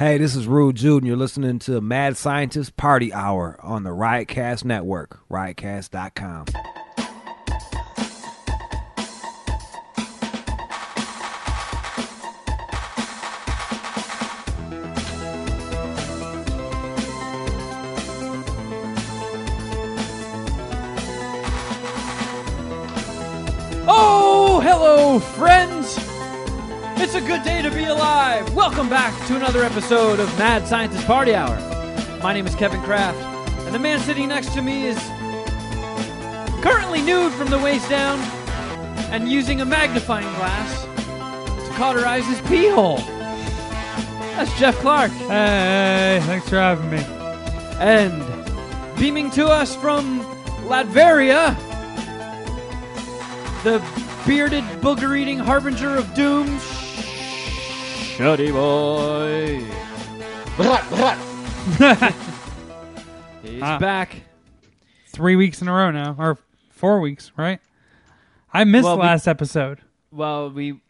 Hey, this is Rude Jude, and you're listening to Mad Scientist Party Hour on the Riotcast Network, riotcast.com. Oh, hello, friends! It's a good day to be alive. Welcome back to another episode of Mad Scientist Party Hour. My name is Kevin Kraft, and the man sitting next to me is currently nude from the waist down and using a magnifying glass to cauterize his pee hole. That's Jeff Clark. Hey, thanks for having me. And beaming to us from Latveria, the bearded, booger eating harbinger of doom, Shuddy Boy. He's Ah. back. Three weeks in a row now, or four weeks, right? I missed Well, we- last episode. Well, we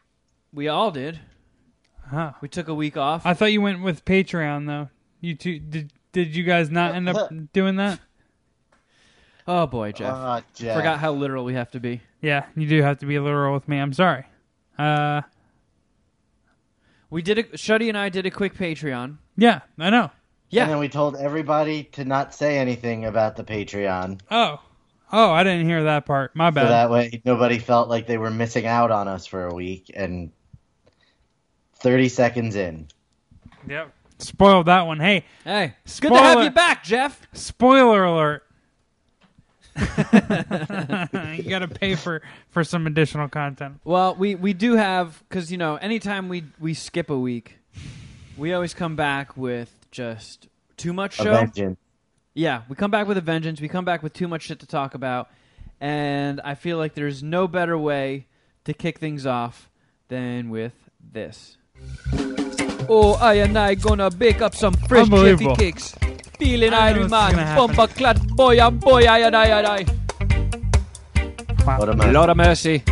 we all did. Huh. We took a week off. I thought you went with Patreon though. You two did? Did you guys not end up doing that? oh boy, Jeff. Ah, Jeff. Forgot how literal we have to be. Yeah, you do have to be literal with me. I'm sorry. Uh, We did a Shuddy and I did a quick Patreon. yeah, I know. Yeah. And then we told everybody to not say anything about the Patreon. Oh, oh, I didn't hear that part. My bad. So bad. that way nobody felt like they were missing out on us for a week. And 30 seconds in. Yep. Spoiled that one. Hey, Hey, it's good to have you back, Jeff. spoiler alert. you got to pay for for some additional content. Well, we we do have because you know anytime we we skip a week, we always come back with just too much A show. vengeance. Yeah, we come back with a vengeance. We come back with too much shit to talk about, and I feel like there's no better way to kick things off than with this. Oh, I and I gonna bake up some fresh Unbelievable. Cakes. Feeling I Iron Man. Bumper clad boy and boy, I and I and I. Lot of I? Lord of mercy.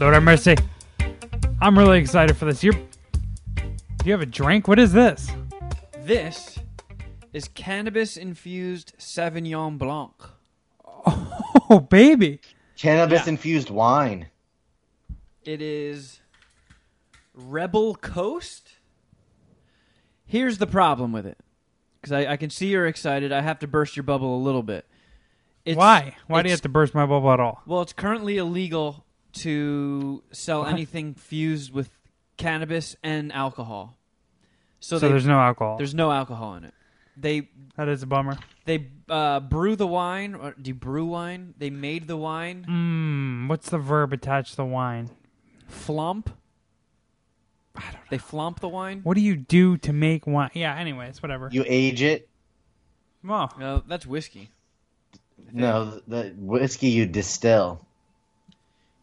Lord have mercy. I'm really excited for this. You're. Do you have a drink? What is this? This is cannabis infused Sauvignon Blanc. Oh, baby. Cannabis Yeah. infused wine. It is Rebel Coast. Here's the problem with it, because I, I can see you're excited. I have to burst your bubble a little bit. It's, Why? Why do you have to burst my bubble at all? Well, it's currently illegal to sell What? anything fused with cannabis and alcohol. So, So, they, there's no alcohol. there's no alcohol in it. They that is a bummer. they uh, brew the wine. Or do you brew wine? They made the wine. Mmm. What's the verb attached to the wine? Flump. I don't know. They flump the wine. What do you do to make wine? Yeah. Anyways, whatever. You age it. Oh, No, that's whiskey. No, the whiskey you distill.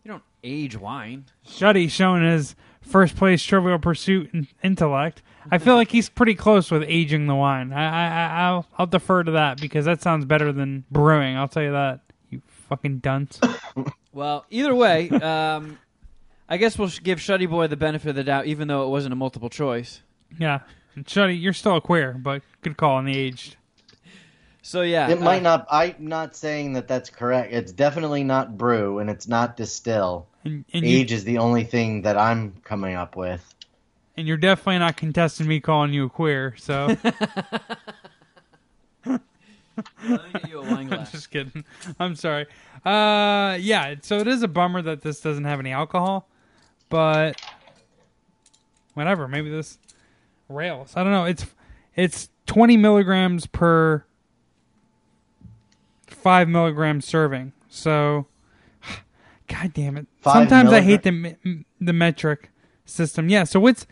You don't age wine. Shuddy showing his first place Trivial Pursuit in- intellect. I feel like he's pretty close with aging the wine. I, I, I- I'll, I'll defer to that because that sounds better than brewing. I'll tell you that. You fucking dunce. Well, either way, um, I guess we'll give Shuddy Boy the benefit of the doubt, even though it wasn't a multiple choice. yeah. And Shuddy, you're still a queer, but good call on the aged. So yeah, It might uh, not. I'm not saying that that's correct. It's definitely not brew and it's not distill. And, and, you, Age is the only thing that I'm coming up with. and you're definitely not contesting me calling you a queer. So Let me get you a wine I'm just kidding. I'm sorry. Uh, yeah. So it is a bummer that this doesn't have any alcohol, but whatever. Maybe this rails. I don't know. It's it's 20 milligrams per five milligram serving. So, god damn it. Five Sometimes I hate the the metric system. Yeah. So what's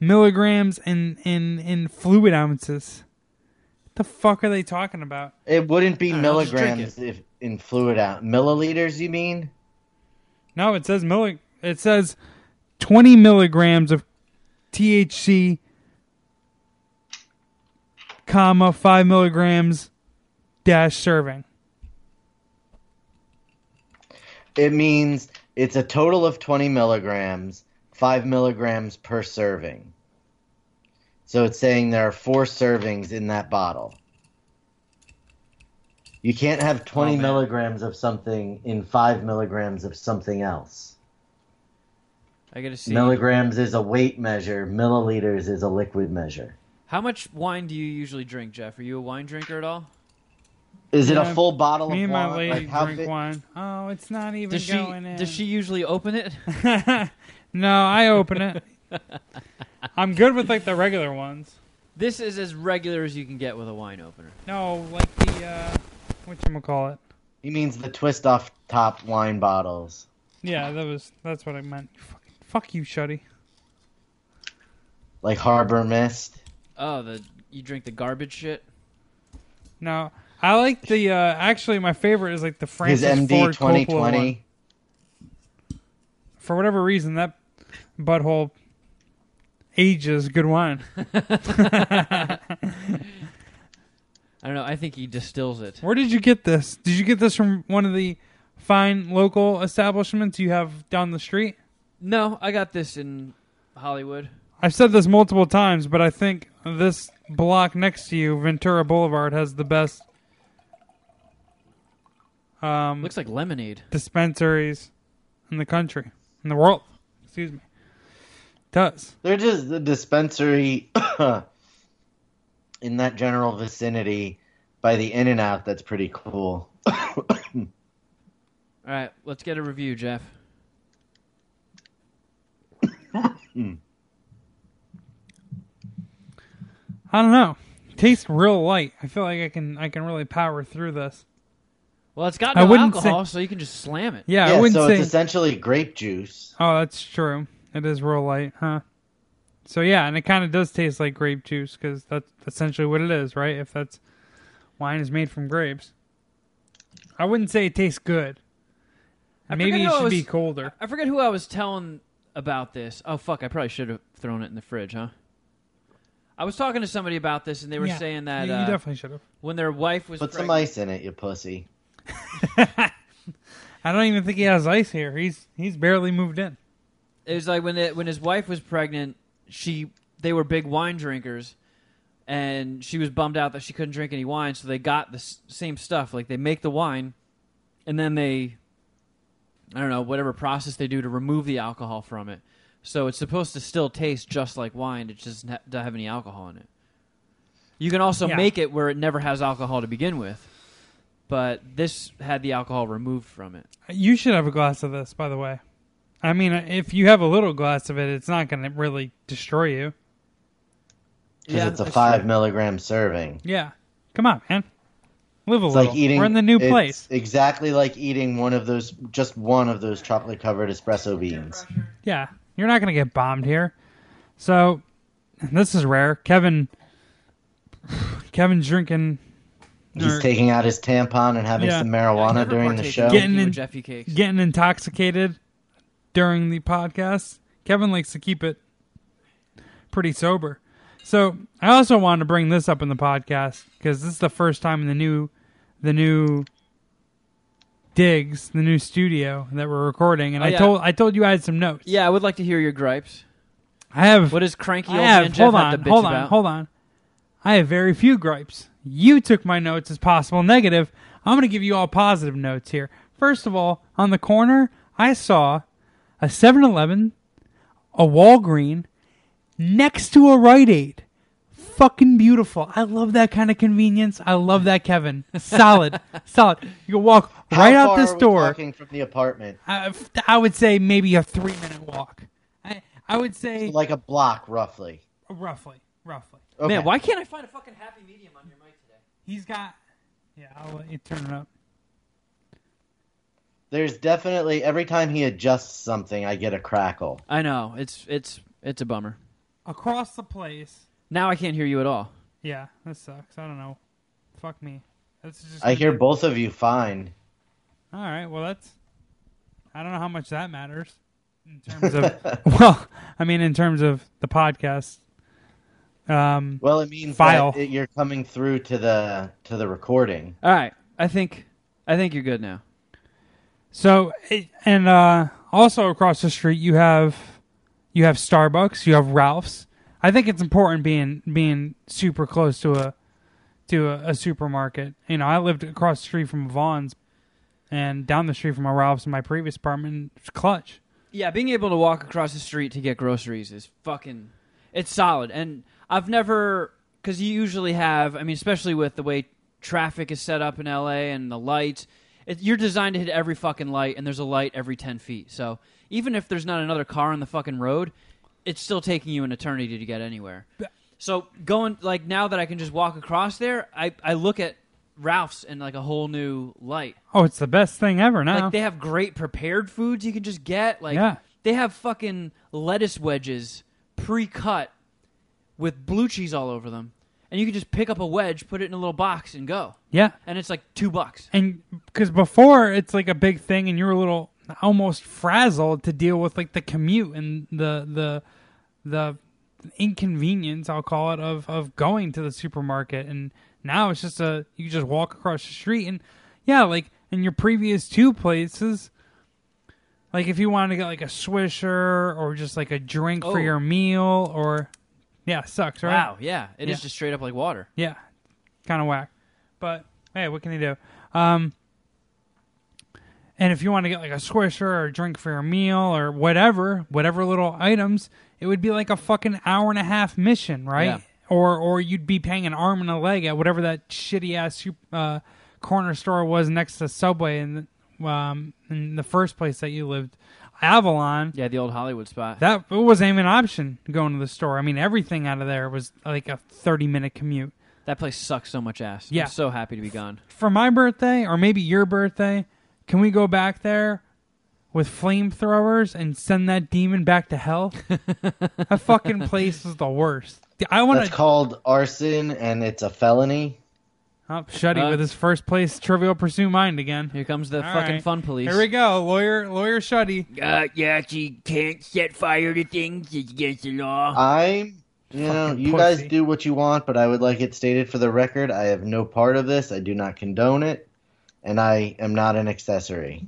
milligrams in in in fluid ounces? What the fuck are they talking about? It wouldn't be I know, milligrams if in fluid out. Milliliters, you mean? No, it says milli- It says twenty milligrams of THC, comma five milligrams dash serving. It means it's a total of 20 milligrams, five milligrams per serving. So it's saying there are four servings in that bottle. You can't have 20 Oh, milligrams of something in five milligrams of something else. I gotta see. Milligrams is a weight measure, milliliters is a liquid measure. How much wine do you usually drink, Jeff? Are you a wine drinker at all? Is it a full bottle Me of and my lady Like, how drink big- wine. Oh, it's not even Does she going in. does she usually open it? no, I open it. I'm good with like the regular ones. This is as regular as you can get with a wine opener. No, like the uh, what you call it? He means the twist off top wine bottles. Yeah, that was that's what I meant. Fucking, fuck you, Shuddy. Like Harbor Mist. Oh, the you drink the garbage shit. No, I like the. uh Actually, my favorite is like the His Francis MD Ford Coppola one. For whatever reason, that butthole ages good wine. I don't know. I think he distills it. Where did you get this? Did you get this from one of the fine local establishments you have down the street? No, I got this in Hollywood. I've said this multiple times, but I think this block next to you, Ventura Boulevard, has the best um, Looks like lemonade. dispensaries in the country, in the world. Excuse me. does. They're just the dispensary in that general vicinity by the In and Out that's pretty cool. All right, let's get a review, Jeff. Hmm. I don't know. Tastes real light. I feel like I can I can really power through this. Well, it's got I no wouldn't alcohol, so you can just slam it. Yeah, I wouldn't so say. it's essentially grape juice. Oh, that's true. It is real light, huh? So yeah, and it kind of does taste like grape juice because that's essentially what it is, right? If that's wine is made from grapes. I wouldn't say it tastes good. I Maybe it who I should be colder. I forget who I was telling about this. Oh fuck! I probably should have thrown it in the fridge, huh? I was talking to somebody about this, and they were Yeah, saying that you, you uh, definitely should have. when their wife was Put some pregnant, ice in it, you pussy. I don't even think he has ice here. He's he's barely moved in. it was like when it, when his wife was pregnant, she they were big wine drinkers, and she was bummed out that she couldn't drink any wine, so they got the s- same stuff. Like they make the wine, and then they, I don't know, whatever process they do to remove the alcohol from it. So it's supposed to still taste just like wine. It just doesn't have any alcohol in it. You can also Yeah. make it where it never has alcohol to begin with, but this had the alcohol removed from it. You should have a glass of this, by the way. I mean, if you have a little glass of it, it's not going to really destroy you. Because Yeah, it's a five true. milligram serving. Yeah, come on, man. Live a It's little. like eating. We're in the new it's place. Exactly like eating one of those, just one of those chocolate covered espresso beans. Yeah, you're not going to get bombed here. So, this is rare. Kevin, Kevin's drinking, He's or taking out his tampon and having Yeah. some marijuana never during the show. Getting in- Jeffy cakes. getting intoxicated during the podcast. Kevin likes to keep it pretty sober. So, I also wanted to bring this up in the podcast because this is the first time in the new, the new digs, the new studio that we're recording, and Oh, I yeah. told I told you I had some notes. Yeah, I would like to hear your gripes. I have What is cranky I old have, Jeff hold on, hold on, about? hold on. I have very few gripes. You took my notes as possible negative. I'm going to give you all positive notes here. First of all, on the corner, I saw a 7-Eleven, a Walgreen, next to a Rite Aid. Fucking beautiful. I love that kind of convenience. I love that, Kevin. Solid, solid. You can walk How right out far this are we door. talking from the apartment? I, I would say maybe a three minute walk. I, I would say Like a block, roughly. roughly, roughly. Okay. Man, why can't I find a fucking happy medium on your mic today? He's got. Yeah, I'll let you turn it up. There's definitely every time he adjusts something, I get a crackle. I know it's it's it's a bummer. Across the place. Now I can't hear you at all. Yeah, that sucks. I don't know. Fuck me. That's just. I hear both of you fine. All right. Well, that's. I don't know how much that matters in terms of. well, I mean, in terms of the podcast. Um. Well, it means File. that it, you're coming through to the to the recording. All right, I think I think you're good now. So, and uh, also across the street, you have you have Starbucks, you have Ralph's. I think it's important being being super close to a to a, a supermarket. You know, I lived across the street from Vons and down the street from a Ralph's in my previous apartment. It's clutch. Yeah, being able to walk across the street to get groceries is fucking. It's solid, and I've never because you usually have. I mean, especially with the way traffic is set up in LA and the lights, it, you're designed to hit every fucking light, and there's a light every ten feet. So even if there's not another car on the fucking road, it's still taking you an eternity to get anywhere. So going like now that I can just walk across there, I I look at Ralph's in like a whole new light. Oh, it's the best thing ever now. Like they have great prepared foods you can just get. Like Yeah. they have fucking lettuce wedges pre-cut with blue cheese all over them, and you can just pick up a wedge, put it in a little box, and go. yeah. And it's like two bucks. and because before it's like a big thing and you're a little almost frazzled to deal with like the commute and the the the inconvenience i'll call it of of going to the supermarket and now it's just a you just walk across the street and yeah like in your previous two places like if you wanted to get like a swisher or just like a drink for Oh. your meal or yeah sucks right Wow, yeah, it is Yeah. just straight up like water. yeah, kind of whack. But hey, what can you do? Um, and if you want to get like a swisher or a drink for your meal or whatever, whatever little items, it would be like a fucking hour and a half mission, right? Yeah. Or or you'd be paying an arm and a leg at whatever that shitty ass uh, corner store was next to Subway in the, um, in the first place that you lived, Avalon. Yeah, the old Hollywood spot. That it wasn't even an option going to the store. I mean, everything out of there was like a thirty minute commute. That place sucks so much ass. Yeah. I'm so happy to be gone. for my birthday or maybe your birthday, can we go back there with flamethrowers and send that demon back to hell? that fucking place is the worst. I want That's to. called arson, and it's a felony. Oh, Shuddy Uh, with his first place Trivial Pursuit mind again. Here comes the All fucking right. fun police. Here we go, lawyer, lawyer Shuddy. Uh, you actually can't set fire to things. It's against the law. I'm, you know, you pussy. guys do what you want, but I would like it stated for the record I have no part of this. I do not condone it, and I am not an accessory.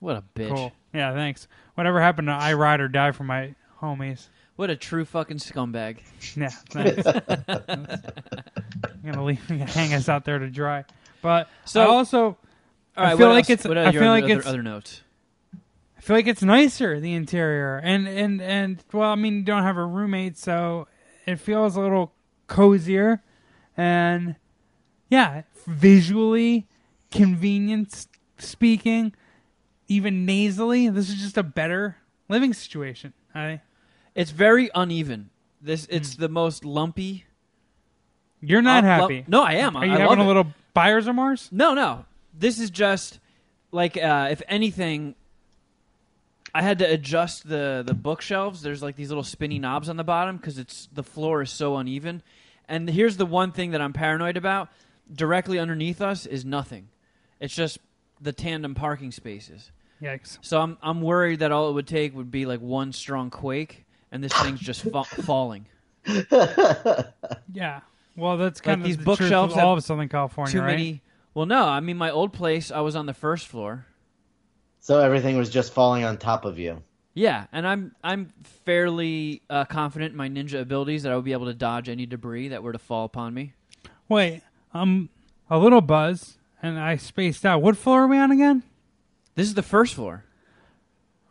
What a bitch. Cool. Yeah, thanks. Whatever happened to I ride or die for my homies? What a true fucking scumbag. Yeah, thanks. I'm gonna leave, hang us out there to dry. But So- I also All I feel what like else- it's- What I are your feel like other, it's- other notes? I feel like it's nicer the interior, and and and well, I mean, you don't have a roommate, so it feels a little cozier, and yeah, visually, convenience speaking, even nasally, this is just a better living situation. I It's very uneven. This it's the most lumpy. you're not happy. no, I am. Are you I having a it. little buyer's remorse? No, no. This is just like uh, if anything, I had to adjust the the bookshelves. There's like these little spinny knobs on the bottom because it's the floor is so uneven. And here's the one thing that I'm paranoid about. Directly underneath us is nothing. It's just the tandem parking spaces. Yikes! So I'm I'm worried that all it would take would be like one strong quake, and this thing's just fa- falling. Yeah. Well, that's kind of these the bookshelves truth of all of Southern California, Too right? many. Well, no. I mean, my old place, I was on the first floor. So everything was just falling on top of you. Yeah, and I'm I'm fairly uh, confident in my ninja abilities that I would be able to dodge any debris that were to fall upon me. Wait, I'm a little buzz, and I spaced out. What floor are we on again? This is the first floor,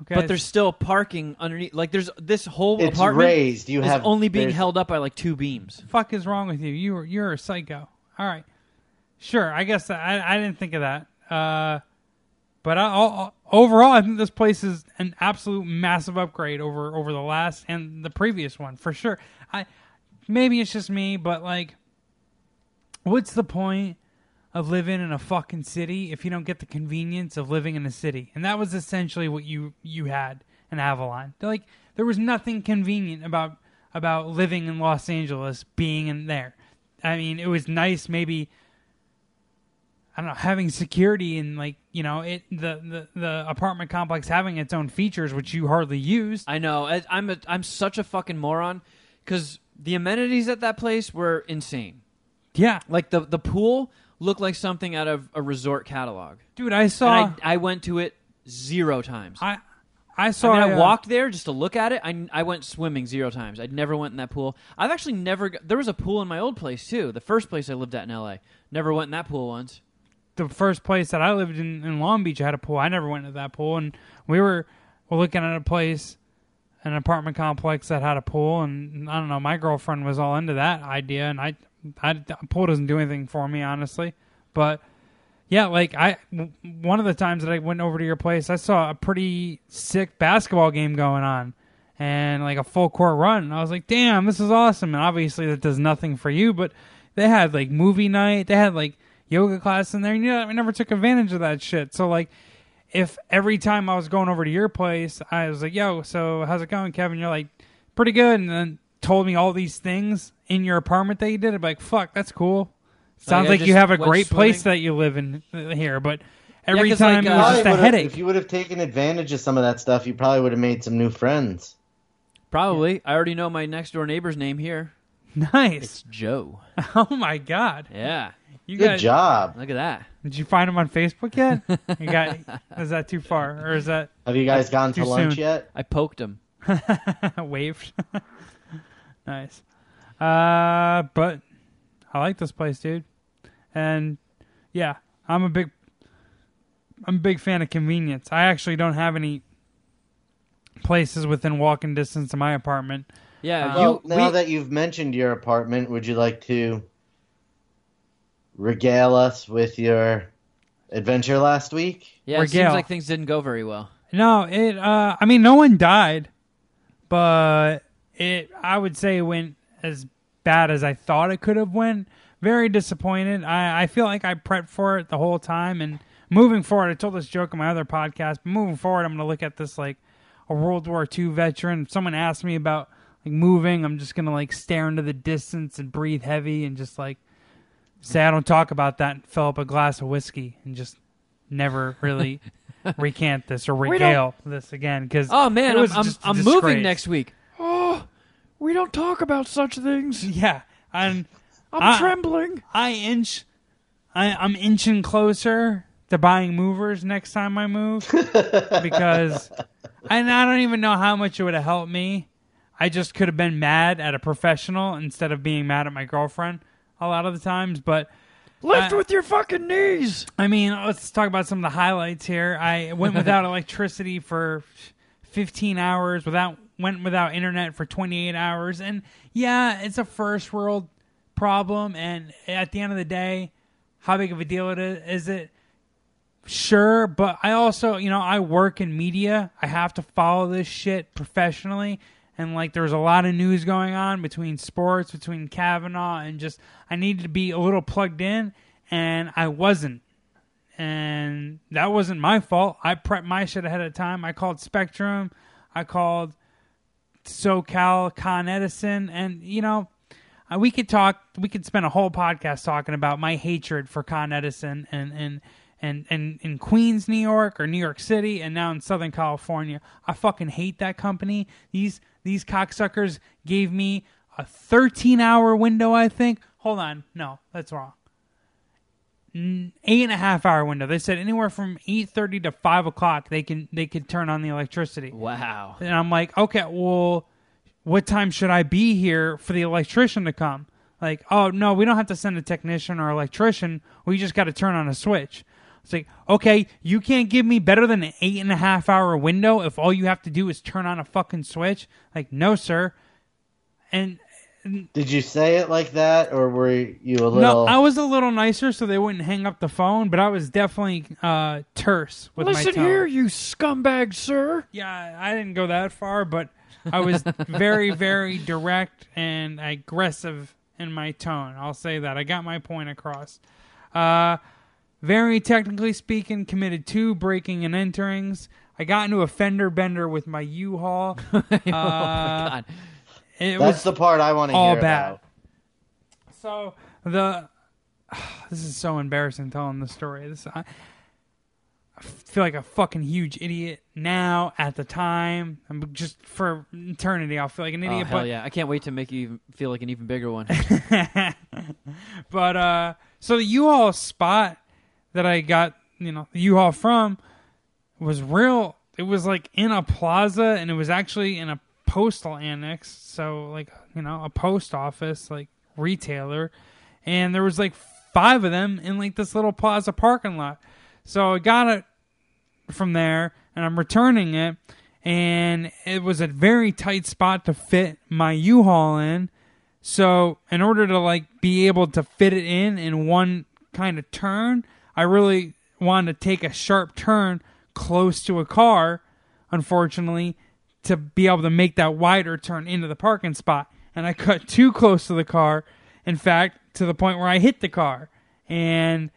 Okay, but there's still parking underneath. Like there's this whole It's apartment raised. You is have only being there's- held up by like two beams. fuck is wrong with you? You you're a psycho. All right, sure. I guess I I didn't think of that. Uh, but I, I, overall, I think this place is an absolute massive upgrade over over the last and the previous one for sure. I maybe it's just me, but like, what's the point of living in a fucking city if you don't get the convenience of living in a city? And that was essentially what you you had in Avalon. They're like there was nothing convenient about about living in Los Angeles, being in there. I mean, it was nice maybe I don't know, having security and like, you know, it the, the, the apartment complex having its own features which you hardly used. I know. I, I'm a, I'm such a fucking moron because the amenities at that place were insane. Yeah. Like the the pool looked like something out of a resort catalog. Dude, I saw And I, I went to it zero times. I I saw. I mean, I uh, walked there just to look at it. I, I went swimming zero times. I never went in that pool. I've actually never. There was a pool in my old place too. The first place I lived at in L.A. Never went in that pool once. the first place that I lived in in Long Beach had a pool. I never went to that pool, and we were, were looking at a place, an apartment complex that had a pool, and I don't know. My girlfriend was all into that idea, and I, I pool doesn't do anything for me honestly, but yeah, like I, one of the times that I went over to your place, I saw a pretty sick basketball game going on. And like a full court run, I was like, "Damn, this is awesome!" And obviously, that does nothing for you, but they had like movie night, they had like yoga class in there. And, you know, I never took advantage of that shit. So like, if every time I was going over to your place, I was like, "Yo, so how's it going, Kevin?" You're like, "Pretty good," and then told me all these things in your apartment that you did. I'm like, "Fuck, that's cool." Sounds I like you have a went great place that you live in uh, here, but every 'cause, time like, it uh, was just a headache. If you would have taken advantage of some of that stuff, you probably would have made some new friends. Probably. I already know my next door neighbor's name here. nice. It's Joe. Oh my god. Yeah. You Good guys, job. Look at that. Did you find him on Facebook yet? you got? Is that too far, or is that Have you guys gone to lunch soon. yet? I poked him. waved? Nice. Uh, but I like this place, dude. And yeah, I'm a big, I'm a big fan of convenience. I actually don't have any places within walking distance of my apartment. Yeah. Uh, Well, you, now we- that you've mentioned your apartment, would you like to regale us with your adventure last week? yeah. It seems like things didn't go very well. No, it. Uh, I mean, no one died, but it. I would say went as bad as I thought it could have went. Very disappointed. I, I feel like I prepped for it the whole time, and moving forward, I told this joke in my other podcast. But moving forward, I'm going to look at this like a World War II veteran. If someone asks me about like moving, I'm just going to like stare into the distance and breathe heavy and just like say I don't talk about that and fill up a glass of whiskey and just never really recant this or regale this again because Oh man, I'm, I'm, I'm moving next week. We don't talk about such things. Yeah, and I'm I- trembling. I inch, I, I'm inching closer to buying movers next time I move because, and I don't even know how much it would have helped me. I just could have been mad at a professional instead of being mad at my girlfriend a lot of the times, but. Lift I- with your fucking knees. I mean, let's talk about some of the highlights here. I went without electricity for 15 hours, without went without internet for 28 hours, and yeah, it's a first world problem. And at the end of the day, how big of a deal it is, is it? Sure, but I also, you know, I work in media. I have to follow this shit professionally. And like, there's a lot of news going on between sports, between Kavanaugh, and just I needed to be a little plugged in, and I wasn't. And that wasn't my fault. I prepped my shit ahead of time. I called Spectrum. I called SoCal Con Edison, and you know, uh, we could talk. We could spend a whole podcast talking about my hatred for Con Edison and and and and in Queens, New York, or New York City, and now in Southern California. I fucking hate that company. These these cocksuckers gave me a 13 hour window. I think. Hold on, no, that's wrong. Eight and a half hour window. They said anywhere from eight thirty to five o'clock they can they could turn on the electricity. Wow. And I'm like, okay, well, what time should I be here for the electrician to come? Like, oh no, we don't have to send a technician or electrician. We just got to turn on a switch. It's like, okay, you can't give me better than an eight and a half hour window if all you have to do is turn on a fucking switch. Like, no, sir. And Did you say it like that, or were you a little? no. I was a little nicer so they wouldn't hang up the phone, but I was definitely uh, terse with my Listen tone. here, you scumbag, sir. Yeah, I didn't go that far, but I was very, very direct and aggressive in my tone. I'll say that. I got my point across. Uh, very technically speaking, committed two breaking and enterings. I got into a fender bender with my U-Haul. oh my Uh, god. It That's was the part I want to all hear bad. about. So the this is so embarrassing telling the story. This I, I feel like a fucking huge idiot now. At the time, I'm just for eternity. I'll feel like an Oh, idiot. hell but yeah! I can't wait to make you even feel like an even bigger one. but uh, so the U-Haul spot that I got, you know, the U-Haul from was real it was like in a plaza and it was actually in a postal annex so like you know a post office like retailer and there was like five of them in like this little plaza parking lot. So i got it from there and i'm returning it and it was a very tight spot to fit my u-haul in. So in order to like be able to fit it in in one kind of turn, I really wanted to take a sharp turn close to a car, unfortunately, to be able to make that wider turn into the parking spot. And I cut too close to the car, in fact, to the point where I hit the car. And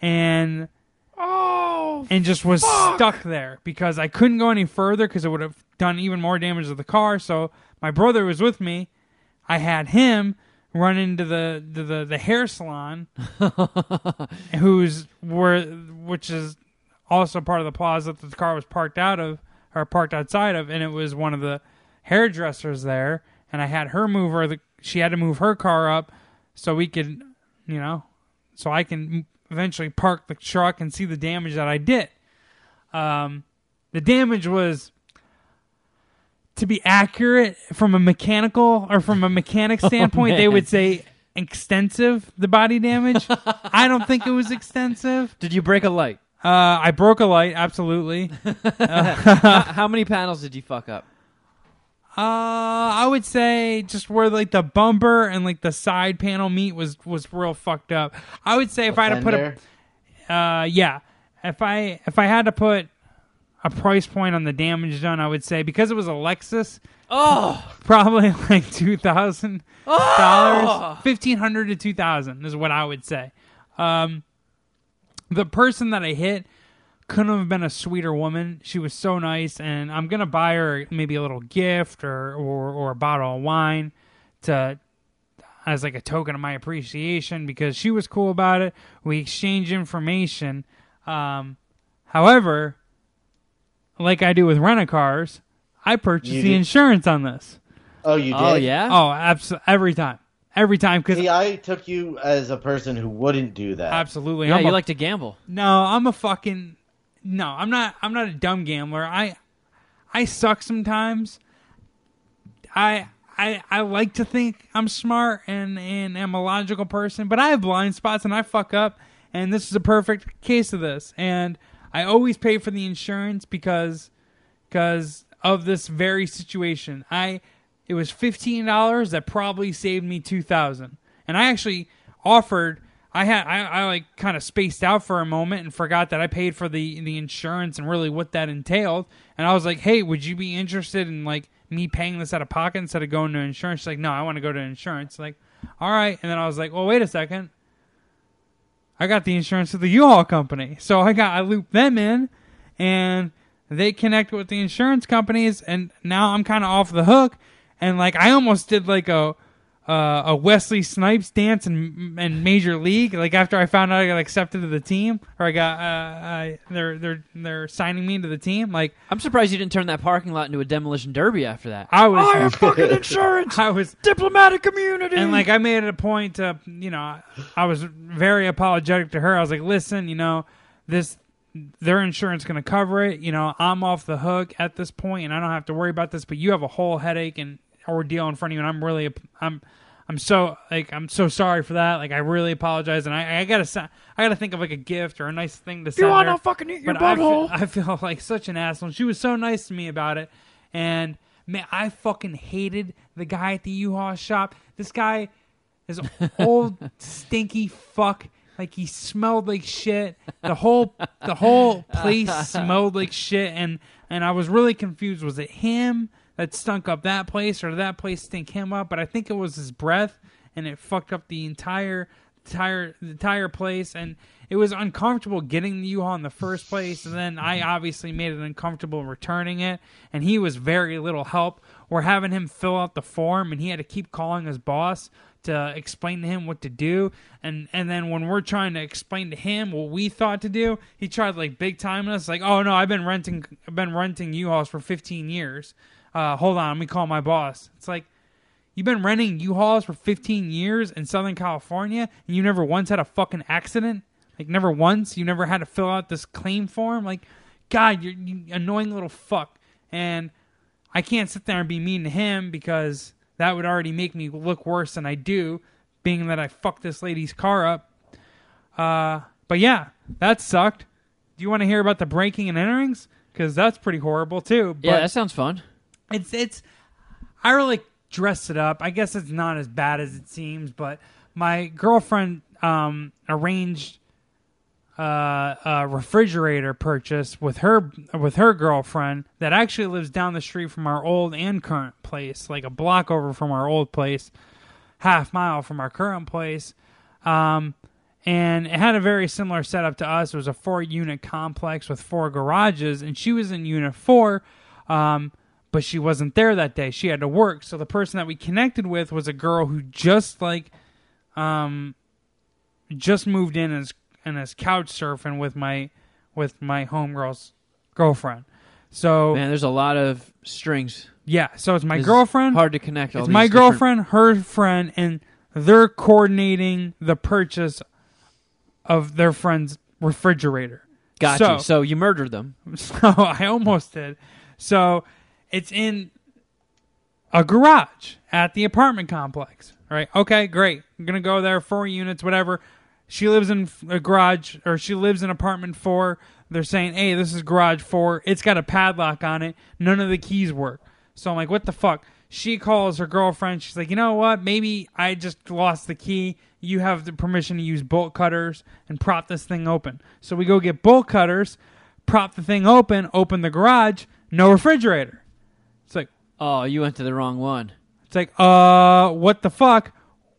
and Oh, and just was stuck there because I couldn't go any further because it would have done even more damage to the car. So my brother was with me. I had him run into the the, the, the hair salon, who's where which is also part of the plaza that the car was parked out of or parked outside of, and it was one of the hairdressers there. And I had her move her. The, she had to move her car up so we could, you know, so I can eventually park the truck and see the damage that I did. Um, the damage was, to be accurate from a mechanical or from a mechanic standpoint, they would say extensive. The body damage. I don't think it was extensive. did you break a light? Uh, I broke a light, absolutely. how, how many panels did you fuck up? Uh, I would say just where like the bumper and like the side panel meet was was real fucked up. I would say if I had to put a uh yeah, if I if I had to put a price point on the damage done, I would say because it was a Lexus, Oh, probably like two thousand Oh! dollars, fifteen hundred to two thousand is what I would say. Um, the person that I hit couldn't have been a sweeter woman. She was so nice, and I'm gonna buy her maybe a little gift or or, or a bottle of wine to as like a token of my appreciation because she was cool about it. We exchanged information. Um, however, like I do with rent a cars, I purchased You the did- insurance on this. Oh, you did? oh yeah. Oh, absolutely every time, every time because See, I took you as a person who wouldn't do that. absolutely. yeah. I'm You a- like to gamble. no, I'm a fucking no. I'm not. I'm not a dumb gambler. I I suck sometimes. I I I like to think I'm smart and and am a logical person, but I have blind spots and I fuck up. And this is a perfect case of this. And I always pay for the insurance because because of this very situation. I it was fifteen dollars that probably saved me two thousand, and I actually offered. I had I, I like kind of spaced out for a moment and forgot that I paid for the the insurance and really what that entailed. And I was like, "Hey, would you be interested in like me paying this out of pocket instead of going to insurance?" She's like, "No, I want to go to insurance." Like, all right. And then I was like, "Well, wait a second. I got the insurance with the U-Haul company, so I got I looped them in, and they connect with the insurance companies, and now I'm kind of off the hook. And like I almost did like a uh, a Wesley Snipes dance in, in Major League. Like after I found out I got accepted to the team, or I got uh, I, they're they're they're signing me into the team. Like I'm surprised you didn't turn that parking lot into a demolition derby after that. I was I have fucking insurance. I was Diplomatic community, and like I made it a point to, you know, I was very apologetic to her. I was like, "Listen, you know, this their insurance going to cover it. You know, I'm off the hook at this point, and I don't have to worry about this. But you have a whole headache and ordeal in front of you, and I'm really, I'm, I'm so like, I'm so sorry for that. Like, I really apologize, and I, I gotta, I gotta think of like a gift or a nice thing to send you want to fucking eat your but I feel, butthole? I feel like such an asshole. She was so nice to me about it, and man, I fucking hated the guy at the U-Haul shop. This guy is old, stinky fuck. Like he smelled like shit. The whole the whole place smelled like shit, and and I was really confused. Was it him that stunk up that place, or that place stink him up? But I think it was his breath, and it fucked up the entire entire the entire place. And it was uncomfortable getting the U-Haul in the first place. And then I obviously made it uncomfortable returning it. And he was very little help. We're having him fill out the form and he had to keep calling his boss to explain to him what to do. And and then when we're trying to explain to him what we thought to do he tried like big time us like oh no I've been renting I've been renting U-Hauls for 15 years uh hold on let me call my boss it's like You've been renting U-Hauls for 15 years in Southern California, and you never once had a fucking accident. Like never once. You never had to fill out this claim form. Like, God, you're you annoying little fuck. And I can't sit there and be mean to him because that would already make me look worse than I do, being that I fucked this lady's car up. Uh, but yeah, that sucked. Do you want to hear about the breaking and enterings? Because that's pretty horrible too. But yeah, that sounds fun. It's it's I really dressed it up. I guess it's not as bad as it seems, but my girlfriend um arranged uh, a refrigerator purchase with her with her girlfriend that actually lives down the street from our old and current place, like a block over from our old place, half mile from our current place. Um, and it had a very similar setup to us. It was a four unit complex with four garages, and she was in unit four, um, but she wasn't there that day. She had to work. So the person that we connected with was a girl who just like um, just moved in and is, and is couch surfing with my with my homegirl's girlfriend. So Man, there's a lot of strings. yeah, so it's my It's girlfriend. Hard to connect. All It's my different- girlfriend, her friend, and they're coordinating the purchase of their friend's refrigerator. Got so, you. So you murdered them. So I almost did. So it's in a garage at the apartment complex. All right. Okay, great. I'm gonna go there. Four units, whatever. She lives in a garage, or she lives in apartment four. They're saying, "Hey, this is garage four. It's got a padlock on it. None of the keys work." So I'm like, "What the fuck?" She calls her girlfriend. She's like, "You know what? Maybe I just lost the key. You have the permission to use bolt cutters and prop this thing open." So we go get bolt cutters, prop the thing open, open the garage. No refrigerator. Oh, you went to the wrong one. it's like, uh, what the fuck?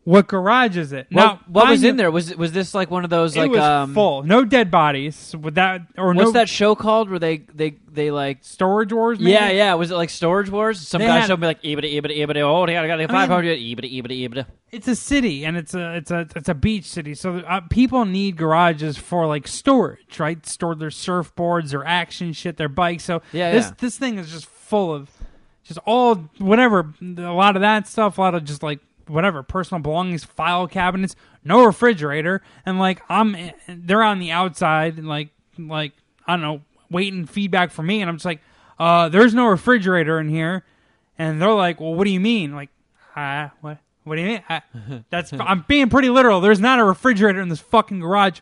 What garage is it? Now, what was in there? Was was this like one of those It like was um full. No dead bodies. With that, or what's no that show called where they they they like storage wars? Maybe? yeah yeah was it like Storage Wars? Some They guy had- showed me like ebitty ebitty ebitty oh I got got five hundred ebitty ebitty ebitty. It's a city, and it's a it's a it's a beach city. So uh, people need garages for like storage, right? Store their surfboards, their action shit, their bikes. So Yeah, this yeah. this thing is just full of just all whatever. A lot of that stuff. A lot of just like whatever personal belongings, file cabinets, no refrigerator, and like I'm they're on the outside, and like like I don't know, waiting feedback for me, and I'm just like, uh, there's no refrigerator in here, and they're like, well, what do you mean? Like, ah, what? What do you mean? I, that's I'm being pretty literal. There's not a refrigerator in this fucking garage.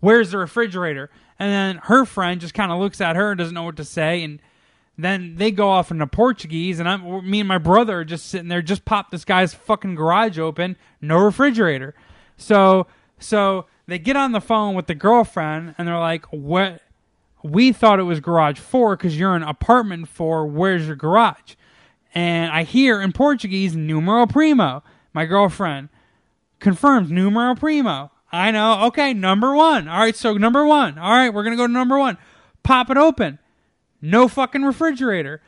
Where's the refrigerator? And then her friend just kind of looks at her, and doesn't know what to say, and then they go off into Portuguese, and I'm me and my brother are just sitting there, just pop this guy's fucking garage open, no refrigerator. So so they get on the phone with the girlfriend, and they're like, "What? We thought it was garage four because you're in apartment four. Where's your garage?" And I hear in Portuguese, numero primo. My girlfriend confirms numero primo. I know. Okay, number one. All right, so number one. All right, we're gonna go to number one. Pop it open. No fucking refrigerator.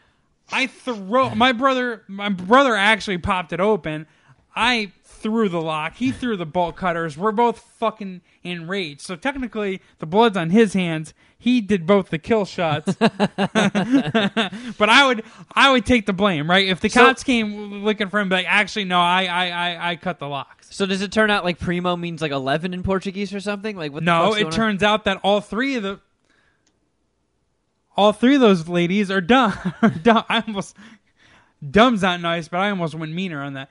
I throw my brother. My brother actually popped it open. I threw the lock. He threw the bolt cutters. We're both fucking enraged. So technically, the blood's on his hands. He did both the kill shots. but I would, I would take the blame, right? If the So- cops came looking for him, be like, actually, no, I, I, I, I cut the locks. So does it turn out like primo means like eleven in Portuguese or something? Like what? No, it going on? turns out that all three of the all three of those ladies are dumb. dumb. I almost dumb's not nice, but I almost went meaner on that.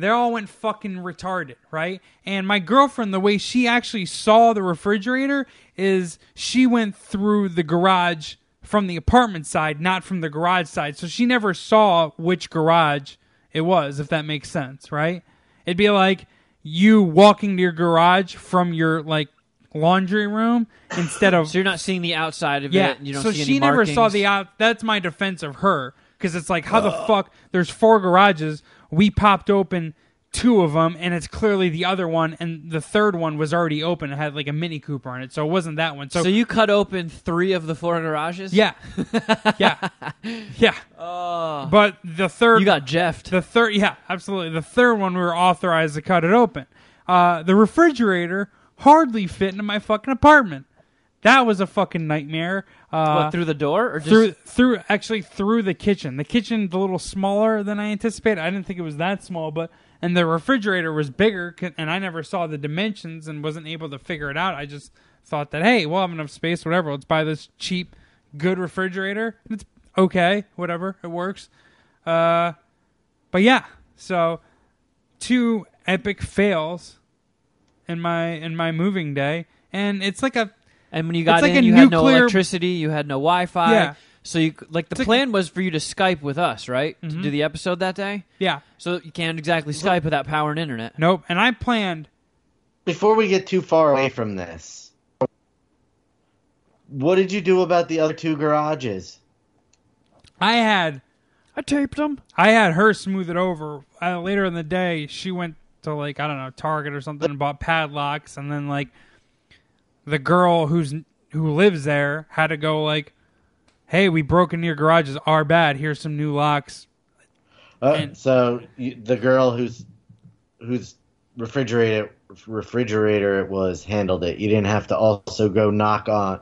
They all went fucking retarded, right? And my girlfriend, the way she actually saw the refrigerator is she went through the garage from the apartment side, not from the garage side. So she never saw which garage it was, if that makes sense, right? It'd be like you walking to your garage from your like laundry room instead of So you're not seeing the outside of yeah. it. You don't so see she any never saw the out. That's my defense of her because it's like how the fuck there's four garages. We popped open two of them, and it's clearly the other one, and the third one was already open. It had like a Mini Cooper on it, so it wasn't that one. So, So you cut open three of the four garages. yeah, yeah, yeah. Oh, But the third you got Jeffed. the third, yeah, absolutely. The third one, we were authorized to cut it open. Uh, the refrigerator hardly fit into my fucking apartment. That was a fucking nightmare. Uh, what through the door or just through through actually through the kitchen. The kitchen's a little smaller than I anticipated. I didn't think it was that small, but and the refrigerator was bigger, and I never saw the dimensions and wasn't able to figure it out. I just thought that hey, we'll have enough space, whatever. Let's buy this cheap good refrigerator. It's okay, whatever, it works. Uh, but yeah, so two epic fails in my in my moving day, and it's like a And when you got like in, a you had no electricity, you had no Wi-Fi. Yeah. So you like the It's like- plan was for you to Skype with us, right? To Mhm. do the episode that day. yeah, So you can't exactly Skype without power and internet. nope. And I planned. Before we get too far away from this, what did you do about the other two garages? I had I taped them. I had her smooth it over. Uh, later in the day, she went to like I don't know Target or something and bought padlocks, and then like the girl who's who lives there had to go like, "Hey, we broke into your garages. Are bad. Here's some new locks." Uh, And- so you, the girl whose whose refrigerator refrigerator it was handled it. You didn't have to also go knock on.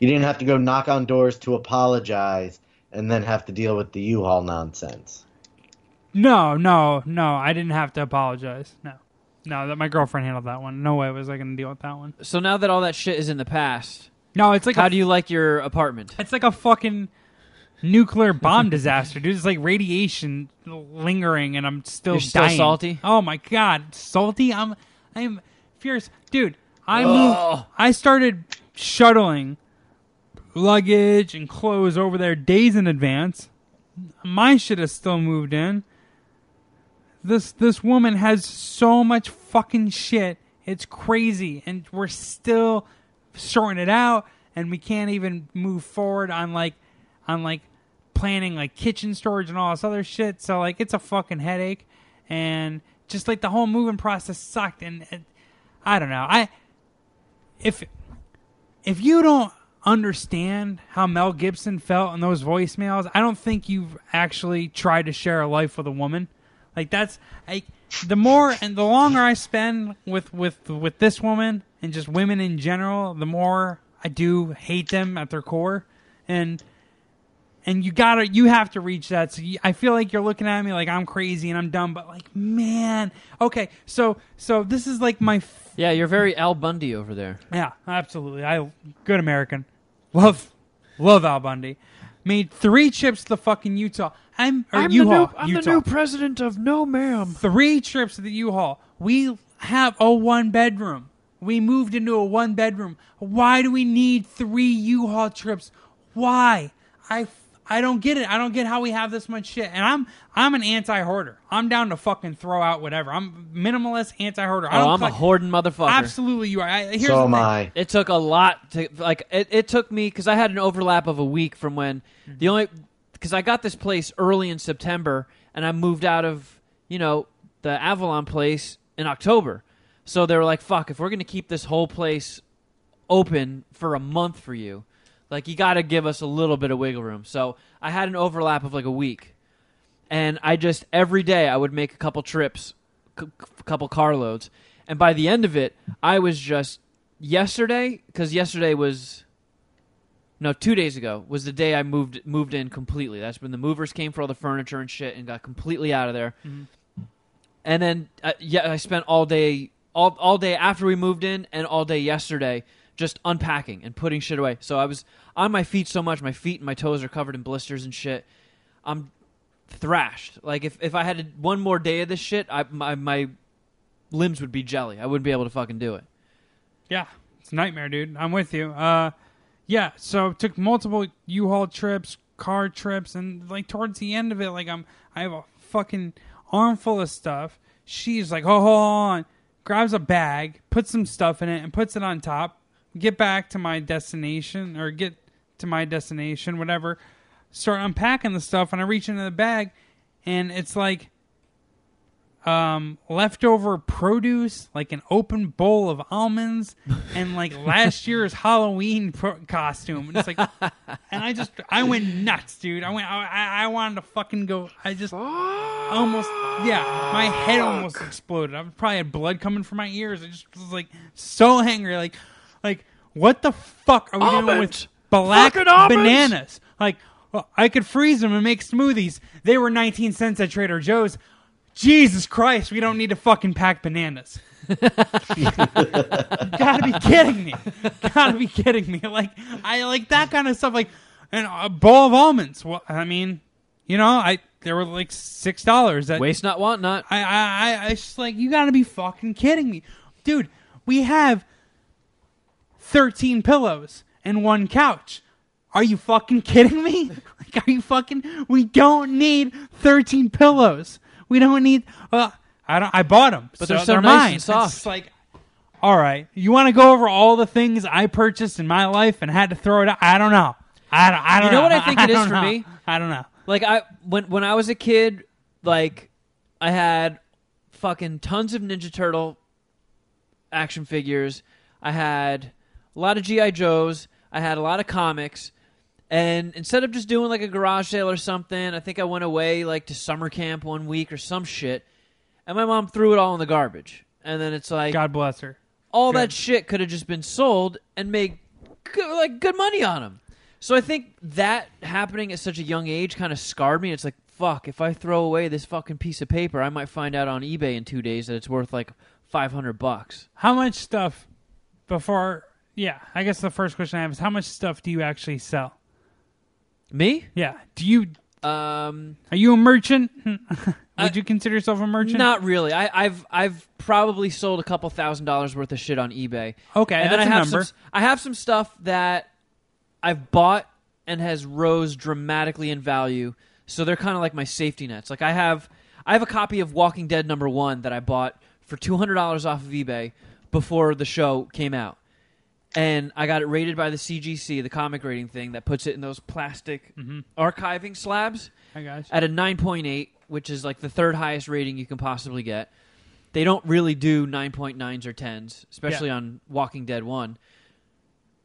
You didn't have to go knock on doors to apologize and then have to deal with the U-Haul nonsense. No, no, no. I didn't have to apologize. No, no. That my girlfriend handled that one. No way was I going to deal with that one. So now that all that shit is in the past, No, it's like how a, do you like your apartment? It's like a fucking nuclear bomb disaster, dude. It's like radiation lingering, and I'm still You're still dying. salty? Oh my god, salty! I'm I'm fierce, dude. I Oh. moved. I started shuttling luggage and clothes over there days in advance. My shit is still moved in. This this woman has so much fucking shit. It's crazy, and we're still sorting it out, and we can't even move forward on like on like planning like kitchen storage and all this other shit. So like it's a fucking headache, and just like the whole moving process sucked. And, and I don't know. I if if you don't understand how Mel Gibson felt in those voicemails, I don't think you've actually tried to share a life with a woman. Like that's like the more and the longer I spend with with with this woman and just women in general, the more I do hate them at their core. And and you gotta you have to reach that. So you, i feel like you're looking at me like i'm crazy and i'm dumb but like man. Okay so so this is like my f- Yeah, you're very Al Bundy over there. yeah absolutely. I good american. Love love al bundy made three trips to the fucking utah. I'm or u-haul utah the new president of No Ma'am. three trips to the u-haul. We have a one bedroom. We moved into a one bedroom. Why do we need three u-haul trips? Why? I i don't get it i don't get how we have this much shit and i'm i'm an anti-hoarder i'm down to fucking throw out whatever i'm minimalist anti-hoarder I oh, I'm a hoarding motherfucker. absolutely you are I, here's so am. I. It took a lot to like. It, it took me because I had an overlap of a week from when the only because I got this place early in September and I moved out of you know the Avalon place in October. So they were like, "Fuck! If we're gonna keep this whole place open for a month for you, like you got to give us a little bit of wiggle room." So I had an overlap of like a week, and I just every day I would make a couple trips, a couple carloads, and by the end of it, I was just yesterday because yesterday was no two days ago was the day I moved moved in completely. That's when the movers came for all the furniture and shit and got completely out of there. And then uh, yeah, I spent all day all all day after we moved in and all day yesterday just unpacking and putting shit away. So I was on my feet so much, my feet and my toes are covered in blisters and shit. I'm thrashed. Like if if I had one more day of this shit, I my my limbs would be jelly. I wouldn't be able to fucking do it. Yeah, it's a nightmare, dude. I'm with you. Uh, yeah. So took multiple U-Haul trips, car trips, and like towards the end of it, like I'm, I have a fucking armful of stuff. She's like, oh, hold on, grabs a bag, puts some stuff in it, and puts it on top. Get back to my destination or get to my destination, whatever. Start unpacking the stuff, and I reach into the bag, and it's like um leftover produce like an open bowl of almonds and like last year's halloween pro- costume. And it's like and i just i went nuts dude. I went i, I I wanted to fucking go i just almost yeah my head almost exploded. I probably had blood coming from my ears. I just was like so angry like like what the fuck are we doing with Almonds! black Fucking almonds! bananas like well, i could freeze them and make smoothies they were 19 cents at trader joe's Jesus Christ, we don't need to fucking pack bananas. gotta be kidding me. Gotta be kidding me. Like I like that kind of stuff. Like and a bowl of almonds. Well, I mean, you know, I they were like six dollars. That Waste not, want not. I, I, I, I just like you got to be fucking kidding me, dude. We have thirteen pillows and one couch. Are you fucking kidding me? like, are you fucking? We don't need thirteen pillows. We don't need. Uh, I don't. I bought them, But so they're so they're nice mine. It's soft. just like, all right, you want to go over all the things I purchased in my life and had to throw it out? I don't know. I don't. I don't You know know. what I think it is for know. me? I don't know. Like I when when I was a kid, like I had fucking tons of Ninja Turtle action figures. I had a lot of GI Joes. I had a lot of comics. And instead of just doing like a garage sale or something, I think I went away like to summer camp one week or some shit. And my mom threw it all in the garbage. And then it's like God bless her. all Good. that shit could have just been sold and made good, like good money on them. So I think that happening at such a young age kind of scarred me. It's like fuck, if I throw away this fucking piece of paper, I might find out on eBay in 2 days that it's worth like 500 bucks. How much stuff before? Yeah, I guess the first question I have is how much stuff do you actually sell? Me? Yeah, do you Um are you a merchant? Would I- you consider yourself a merchant? not really. I, I've I've probably sold a couple thousand dollars worth of shit on eBay. Okay, and that's then I a have number. some I have some stuff that I've bought and has rose dramatically in value. So they're kind of like my safety nets. Like I have I have a copy of Walking Dead number 1 that I bought for $200 off of eBay before the show came out. And I got it rated by the CGC, the comic rating thing that puts it in those plastic Mm-hmm. archiving slabs I got you. at a 9.8, which is like the third highest rating you can possibly get. They don't really do 9.9s or 10s, especially on Walking Dead 1.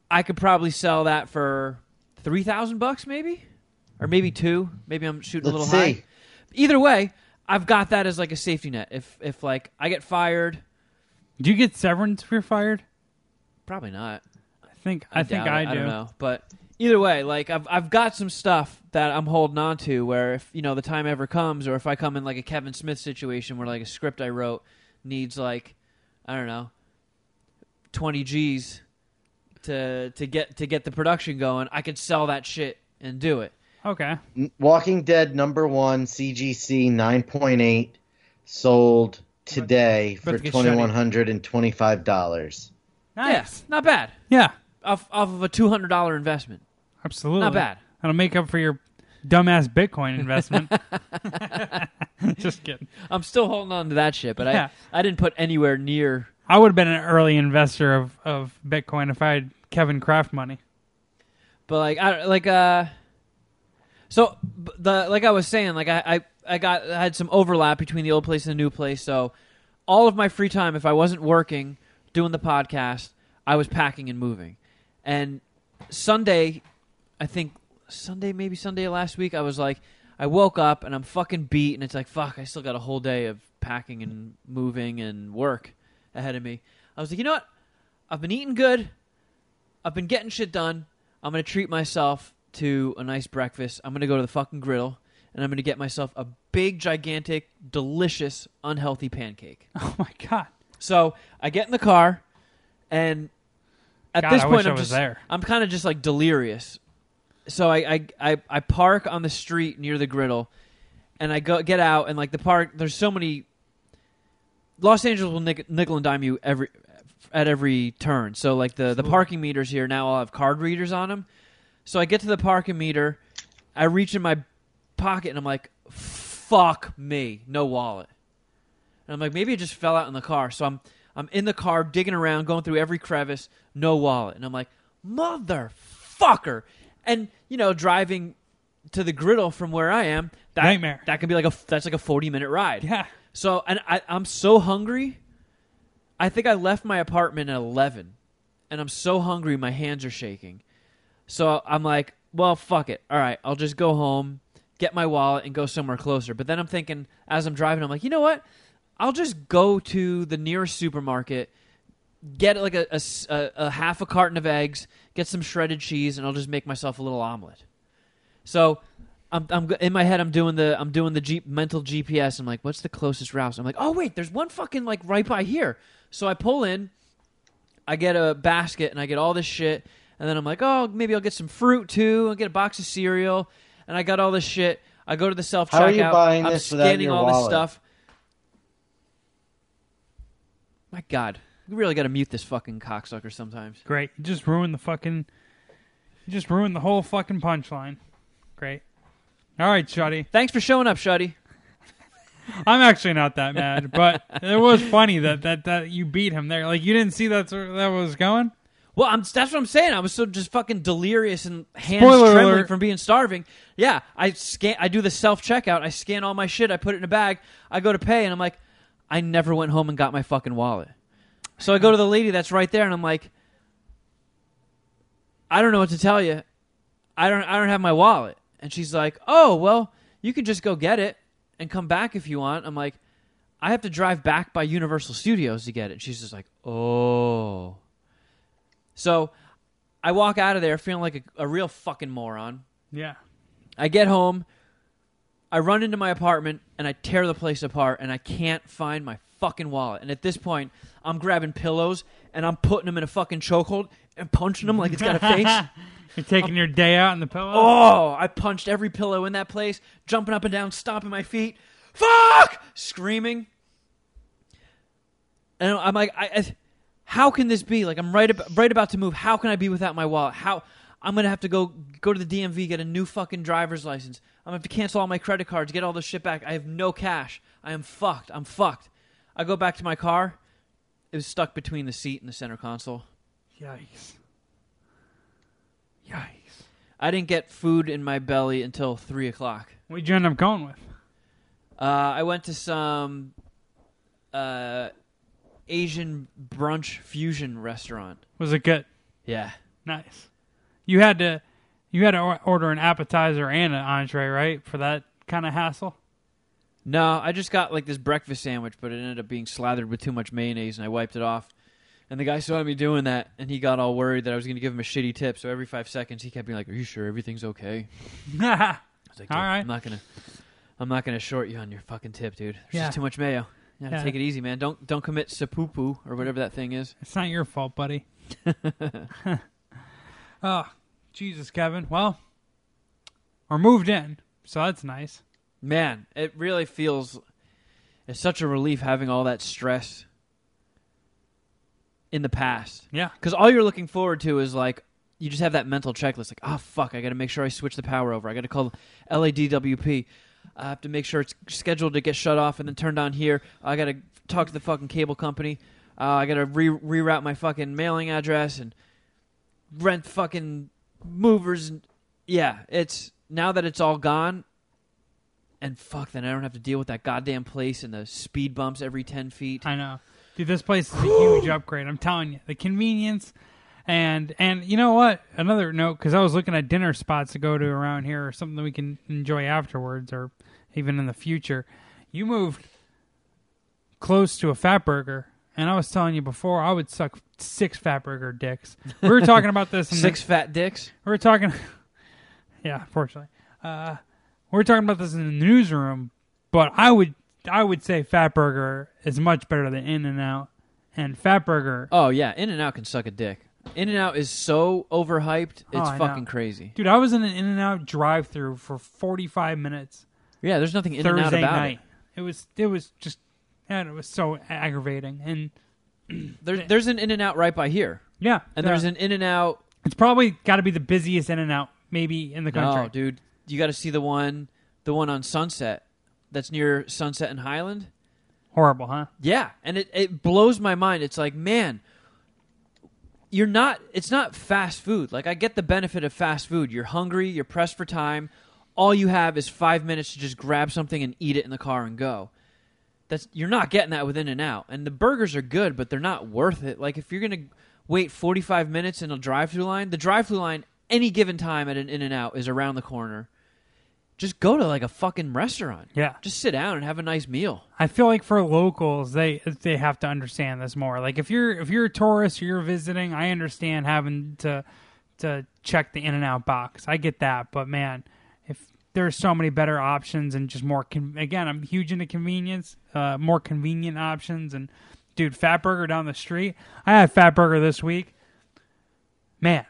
I could probably sell that for 3000 bucks maybe or maybe 2. Maybe I'm shooting a Let's little see. high. Either way, I've got that as like a safety net. If if like I get fired, Do you get severance if you're fired? Probably not. I think I, think doubt I do. I don't know, but either way, like I've I've got some stuff that I'm holding on to. Where if you know the time ever comes, or if I come in like a Kevin Smith situation where like a script I wrote needs like I don't know twenty G's to to get to get the production going, I could sell that shit and do it. Okay. Walking Dead number one CGC 9.8 sold today for twenty one hundred and twenty five dollars. Nice. Yeah, not bad. Yeah. Off off of a two hundred dollar investment, Absolutely. not bad. That'll make up for your dumbass Bitcoin investment. Just kidding. I'm still holding on to that shit, but Yeah. I I didn't put anywhere near I would have been an early investor of, of Bitcoin if I had Kevin Kraft money. But like I like uh so b- the like I was saying like I I, I got I had some overlap between the old place and the new place so all of my free time if I wasn't working doing the podcast I was packing and moving. And Sunday I think Sunday maybe Sunday last week I was like I woke up and I'm fucking beat and it's like fuck I still got a whole day of packing and moving and work ahead of me. I was like you know what I've been eating good I've been getting shit done. I'm gonna treat myself to a nice breakfast. I'm gonna go to the fucking griddle and I'm gonna get myself a big, gigantic, delicious, unhealthy pancake. Oh my god. So I get in the car, and at God, this I point, wish I I'm was just there. I'm kind of just like delirious. So I, I I I park on the street near the griddle, and I go get out and like the park. There's so many. Los Angeles will nick, nickel and dime you every at every turn. So like the the parking meters here now all have card readers on them. So I get to the parking meter, I reach in my pocket and I'm like, "Fuck me, no wallet." And I'm like, maybe it just fell out in the car. So I'm I'm in the car digging around, going through every crevice, no wallet. And I'm like, motherfucker. And you know, driving to the griddle from where I am, that Nightmare. that could be like a that's like a 40 minute ride. Yeah. So and I, I'm so hungry. I think I left my apartment at 11, and I'm so hungry my hands are shaking. So I'm like, well, fuck it. All right, I'll just go home, get my wallet, and go somewhere closer. But then I'm thinking, as I'm driving, I'm like, you know what? I'll just go to the nearest supermarket, get like a a half a carton of eggs, get some shredded cheese, and I'll just make myself a little omelet. So I'm, I'm in my head. I'm doing the I'm doing the G- mental GPS. I'm like, what's the closest route? I'm like, oh wait, there's one fucking like right by here. So I pull in, I get a basket and I get all this shit, and then I'm like, oh, maybe I'll get some fruit too. I'll get a box of cereal. And I got all this shit. I go to the self checkout. How are you buying I'm this scanning all this wallet? stuff. My God, we really got to mute this fucking cocksucker sometimes. Great. You just ruined the fucking. You just ruined the whole fucking punchline. Great. All right, Shuddy. Thanks for showing up, Shuddy. I'm actually not that mad, but it was funny that, that, that you beat him there. Like you didn't see that's where that was going. Well, I'm, that's what I'm saying. I was so just fucking delirious and hands Spoiler trembling alert. from being starving. Yeah, I scan. I do the self checkout. I scan all my shit. I put it in a bag. I go to pay, and I'm like, I never went home and got my fucking wallet. So I go to the lady that's right there, and I'm like, I don't know what to tell you. I don't. I don't have my wallet. And she's like, Oh well, you can just go get it and come back if you want. I'm like, I have to drive back by Universal Studios to get it. And she's just like, Oh. So I walk out of there feeling like a, a real fucking moron. Yeah. I get home, I run into my apartment, and I tear the place apart, and I can't find my fucking wallet. And at this point, I'm grabbing pillows and I'm putting them in a fucking chokehold and punching them like it's got a face. You're taking your day out in the pillow. Oh, I punched every pillow in that place, jumping up and down, stomping my feet. Fuck! Screaming. And I'm like, I, I, how can this be? Like, I'm right, ab- right about to move. How can I be without my wallet? How? I'm gonna have to go go to the DMV, get a new fucking driver's license. I'm gonna have to cancel all my credit cards, get all this shit back. I have no cash. I am fucked. I'm fucked. I go back to my car. It was stuck between the seat and the center console. Yikes. Yikes. I didn't get food in my belly until three o'clock. What'd you end up going with? Uh, I went to some uh, Asian brunch fusion restaurant. Was it good? Yeah. Nice. You had to, you had to order an appetizer and an entree, right? For that kind of hassle. No, I just got like this breakfast sandwich, but it ended up being slathered with too much mayonnaise, and I wiped it off. And the guy saw me doing that, and he got all worried that I was going to give him a shitty tip. So every five seconds, he kept being like, "Are you sure everything's okay?" I was like, All "Dude, right. I'm not gonna, I'm not gonna short you on your fucking tip, dude. There's Yeah. just too much mayo. You gotta Yeah. take it easy, man. Don't don't commit seppuku or whatever that thing is. It's not your fault, buddy. oh, Jesus, Kevin. Well, we're moved in, so that's nice. Man, it really feels it's such a relief having all that stress in the past. Yeah. Because all you're looking forward to is like you just have that mental checklist, like, oh fuck, I got to make sure I switch the power over. I got to call LADWP. I have to make sure it's scheduled to get shut off and then turned on here. I got to talk to the fucking cable company. Uh, I got to re- reroute my fucking mailing address and rent fucking movers. And yeah, it's now that it's all gone. And fuck, then I don't have to deal with that goddamn place and the speed bumps every ten feet. I know, dude. This place is a huge upgrade. I'm telling you, the convenience, and and you know what? Another note, because I was looking at dinner spots to go to around here, or something that we can enjoy afterwards, or even in the future. You moved close to a fat burger, and I was telling you before, I would suck six fat burger dicks. We were talking about this. In Six The, fat dicks. we were talking. yeah, fortunately, uh, we were talking about this in the newsroom. But I would I would say Fat Burger is much better than In and Out, and Fat Burger, Oh yeah, In and Out can suck a dick. In and Out is so overhyped, Oh, it's know. fucking crazy. dude. I was in an In and Out drive-through for forty five minutes Yeah, there's nothing in and out about night. It. was it was just and it was so aggravating. And. There's there's an In and Out right by here, yeah, and there's an In and Out. it's probably got to be the busiest In and Out maybe in the country. No, dude, you got to see the one the one on Sunset that's near Sunset and Highland. Horrible, huh? Yeah, and it, it blows my mind. It's like, man, you're not it's not fast food. Like I get the benefit of fast food. You're hungry, you're pressed for time. All you have is 5 minutes to just grab something and eat it in the car and go. That's you're not getting that with In and Out. And the burgers are good, but they're not worth it. Like if you're going to wait 45 minutes in a drive-through line, the drive-through line any given time at an In and Out is around the corner. Just go to like a fucking restaurant. Yeah. Just sit down and have a nice meal. I feel like for locals, they they have to understand this more. Like if you're if you're a tourist or you're visiting, I understand having to to check the in and out box. I get that, but man, if there's so many better options and just more con- again, I'm huge into convenience, uh, more convenient options. And dude, Fat Burger down the street, I had Fat Burger this week. Man,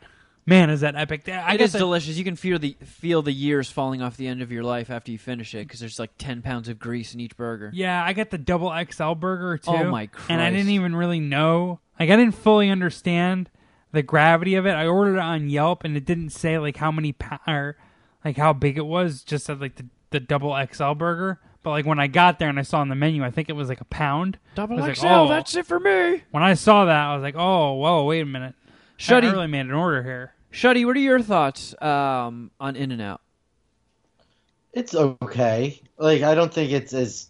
man, is that epic? I It guess is I- delicious. You can feel the feel the years falling off the end of your life after you finish it because there's like ten pounds of grease in each burger. Yeah, I got the double XL burger too. Oh, my And I didn't even really know. Like I didn't fully understand the gravity of it. I ordered it on Yelp and it didn't say like how many pa- or like how big it was. Just said like the the double XL burger. But like when I got there and I saw on the menu, I think it was like a pound. Double I was XL, like, oh. that's it for me. When I saw that, I was like, oh, whoa, wait a minute. Shuddy, I really made an order here. Shuddy, what are your thoughts um, on In and Out? It's okay. Like I don't think it's as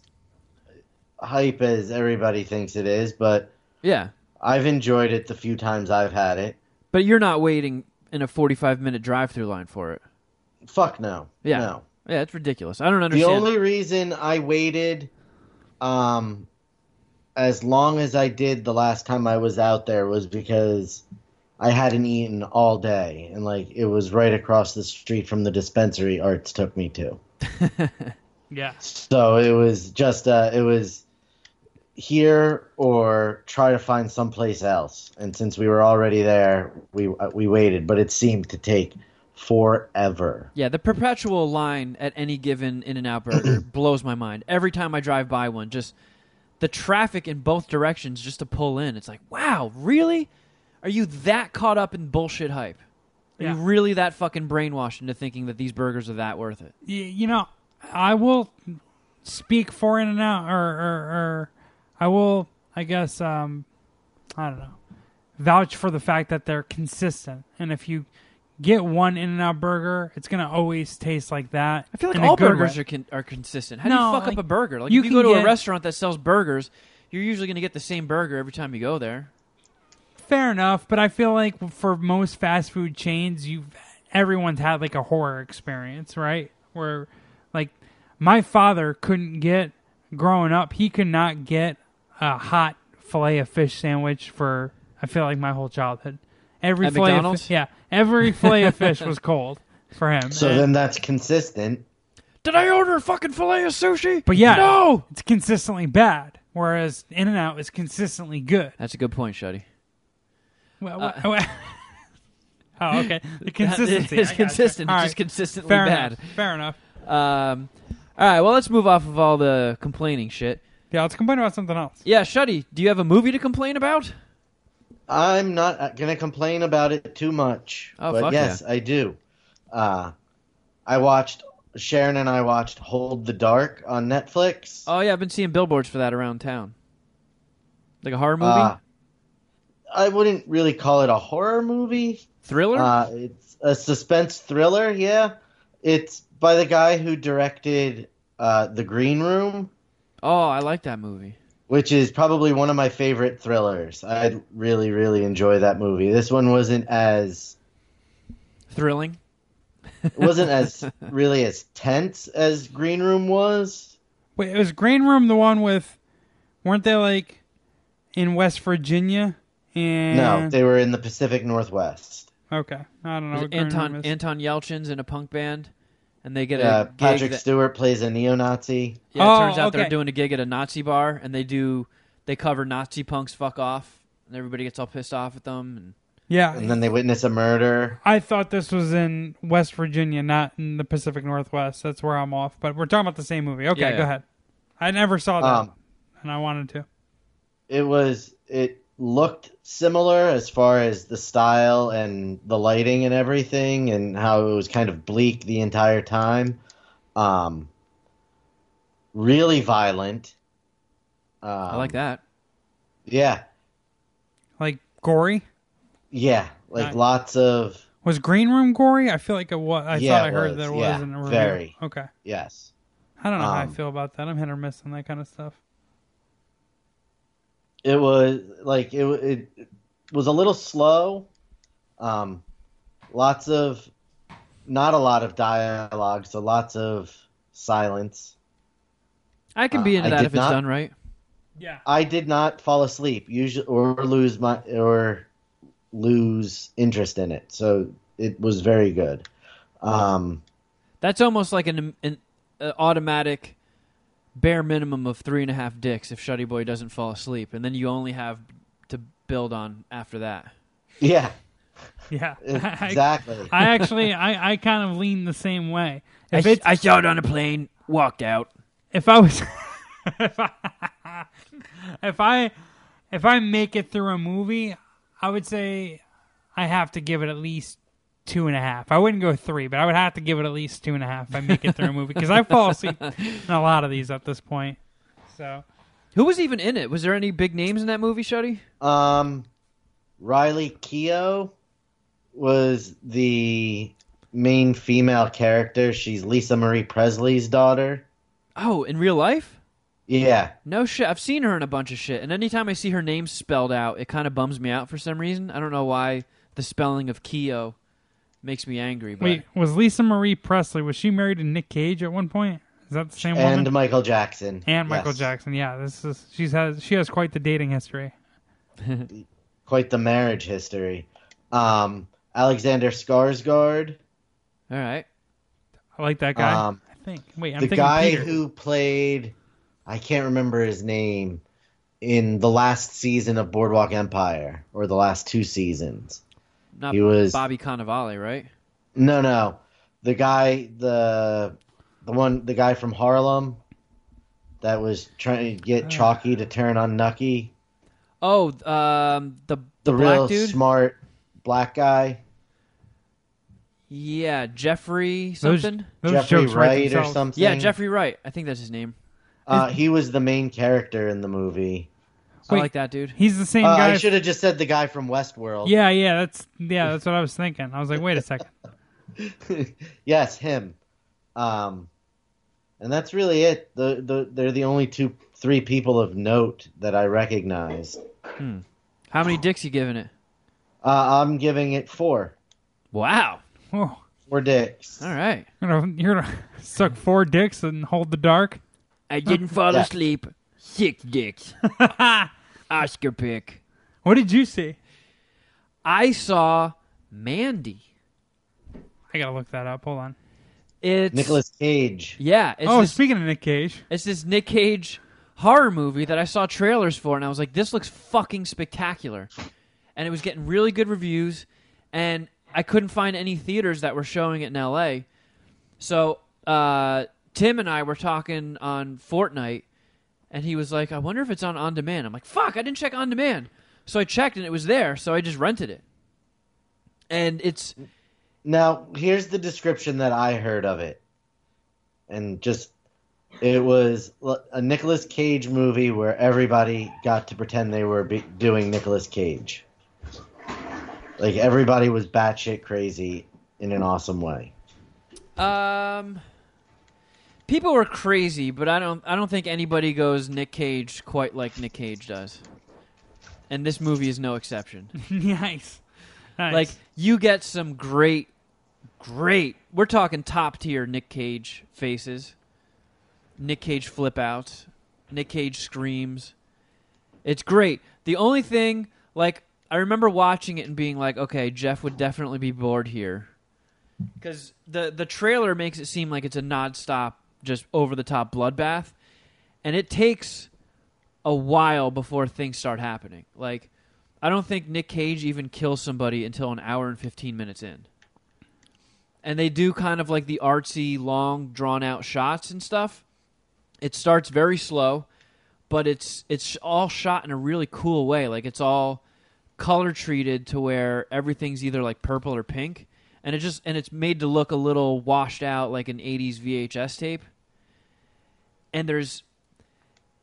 hype as everybody thinks it is, but Yeah, I've enjoyed it the few times I've had it. but you're not waiting in a 45 minute drive-through line for it. Fuck no. Yeah. No. Yeah, it's ridiculous. I don't understand. The only reason I waited um as long as I did the last time I was out there was because I hadn't eaten all day and like it was right across the street from the dispensary Arts took me to. Yeah. So it was just uh it was here or try to find someplace else. And since we were already there, we uh, we waited, but it seemed to take forever. Yeah, the perpetual line at any given In and Out burger blows my mind. Every time I drive by one, just the traffic in both directions just to pull in. It's like, wow, really? Are you that caught up in bullshit hype? Are Yeah. you really that fucking brainwashed into thinking that these burgers are that worth it? Y- you know, I will speak for In and Out, or, or, or I will, I guess, um, I don't know, vouch for the fact that they're consistent. And if you get one In and Out burger, it's gonna always taste like that. I feel like in a all good burgers way. are con- are consistent. How do you fuck like, up a burger? Like you if you can go to a get- restaurant that sells burgers, you're usually going to get the same burger every time you go there. fair enough, but I feel like for most fast food chains, you have everyone's had like a horror experience, right? Where like my father couldn't get growing up, he could not get a hot fillet of fish sandwich for I feel like my whole childhood. Every At fillet of McDonald's? fi- yeah, every fillet of fish was cold for him. So And- then that's consistent. Did I order a fucking fillet of sushi? but yeah, No! it's consistently bad. Whereas In and Out is consistently good. That's a good point, Shuddy. Well, Uh, well- oh, okay. The consistency It's gotcha. consistent, All it's right. just consistently Fair bad. enough. Fair enough. Um, all right, well, let's move off of all the complaining shit. Yeah, let's complain about something else. Yeah, Shuddy, do you have a movie to complain about? I'm not gonna complain about it too much, Oh, but fuck yes, I do. Uh, I watched Sharon and I watched Hold the Dark on Netflix. Oh yeah, I've been seeing billboards for that around town. Like a horror movie, Uh, I wouldn't really call it a horror movie. thriller. Uh, it's a suspense thriller. Yeah, it's by the guy who directed uh, The Green Room, oh, I like that movie. Which is probably one of my favorite thrillers. I really, really enjoy that movie. This one wasn't as Thrilling. it wasn't as really as tense as Green Room was. Wait, it was Green Room the one with? Weren't they like in West Virginia? And No, they were in the Pacific Northwest. okay, I don't know. What Green Anton Room is. Anton Yelchin's in a punk band, and they get Yeah, a gig. Patrick that- Stewart plays a neo-Nazi. yeah, it Oh, turns out they're doing a gig at a Nazi bar, and they do they cover Nazi punks fuck off, and everybody gets all pissed off at them. And yeah, And then they witness a murder. I thought this was in West Virginia, not in the Pacific Northwest. That's where I'm off. But we're talking about the same movie. Okay, Yeah, go yeah. ahead. I never saw that, Um, and I wanted to. it was it looked similar as far as the style and the lighting and everything and how it was kind of bleak the entire time um really violent um, I like that. yeah Like gory. yeah like lots of Was Green Room gory? I feel like it was. I Yeah, thought I heard was. that it Yeah, was in a review. very. Okay. yes I don't know how I Um, feel about that. I'm hit or miss on that kind of stuff. It was like it, it was a little slow um lots of not a lot of dialogue so lots of silence I can be Uh, into I that did if it's not- done right. Yeah. I did not fall asleep, usually or lose my or lose interest in it. So it was very good. Um, That's almost like an, an uh, automatic bare minimum of three and a half dicks if Shuddy Boy doesn't fall asleep, and then you only have to build on after that. yeah, Yeah, Exactly. I actually, I, I kind of lean the same way. I, If s- it's I saw it on a plane, walked out. if I was if I, if I if I make it through a movie, I would say I have to give it at least two and a half. I wouldn't go three, but I would have to give it at least two and a half if I make it through a movie because I fall asleep in a lot of these at this point. So Who was even in it? Was there any big names in that movie, Shuddy? Um, Riley Keough was the main female character. She's Lisa Marie Presley's daughter. Oh, in real life? Yeah. No shit. I've seen her in a bunch of shit, and anytime I see her name spelled out, it kind of bums me out for some reason. I don't know why the spelling of Keough makes me angry. But wait, was Lisa Marie Presley was she married to Nick Cage at one point? Is that the same one? And woman? Michael Jackson. And Michael Yes. Jackson. Yeah, this is she's has she has quite the dating history. Quite the marriage history. Um, Alexander Skarsgård. all right, I like that guy. Um, I think. Wait, I'm the thinking guy Peter. who played, I can't remember his name, in the last season of Boardwalk Empire, or the last two seasons. Not He was Bobby Cannavale, right? No, no. The guy, the the one, the guy from Harlem that was trying to get Chalky to turn on Nucky. Oh, um, the The, the real dude. smart black guy, Yeah, Jeffrey something. those Jeffrey Wright or something. Yeah, Jeffrey Wright. I think that's his name. Uh, he was the main character in the movie. I like that dude. He's the same Uh, guy. I should have just said the guy from Westworld. Yeah, yeah, that's yeah, that's what I was thinking. I was like, wait a second. yes, him. Um, and that's really it. The, the they're the only two, three people of note that I recognize. Hmm. How many dicks you giving it? Uh, I'm giving it four. Wow. Four dicks. All right. you're gonna, you're gonna suck four dicks and hold the dark. I didn't fall Yeah. asleep. Six dicks. Oscar pick. What did you see? I saw Mandy. I gotta look that up. Hold on. It's Nicolas Cage. Yeah. It's oh, this, speaking of Nick Cage, it's this Nick Cage horror movie that I saw trailers for, and I was like, this looks fucking spectacular. And it was getting really good reviews, and I couldn't find any theaters that were showing it in LA. So uh, Tim and I were talking on Fortnite, and he was like, I wonder if it's on on demand. I'm like, fuck, I didn't check on demand. So I checked, and it was there, so I just rented it. And it's Now, here's the description that I heard of it. And just, it was a Nicolas Cage movie where everybody got to pretend they were be- doing Nicolas Cage. Like, everybody was batshit crazy in an awesome way. Um, people were crazy, but I don't. I don't think anybody goes Nick Cage quite like Nick Cage does. And this movie is no exception. nice. nice. Like you get some great, great. We're talking top tier Nick Cage faces. Nick Cage flip outs. Nick Cage screams. It's great. The only thing, like, I remember watching it and being like, okay, Jeff would definitely be bored here. Because the, the trailer makes it seem like it's a non-stop, just over-the-top bloodbath. And it takes a while before things start happening. Like, I don't think Nick Cage even kills somebody until an hour and 15 minutes in. And they do kind of like the artsy, long, drawn out shots and stuff. It starts very slow, but it's it's all shot in a really cool way. Like it's all color treated to where everything's either like purple or pink, and it just and it's made to look a little washed out like an 80s VHS tape. And there's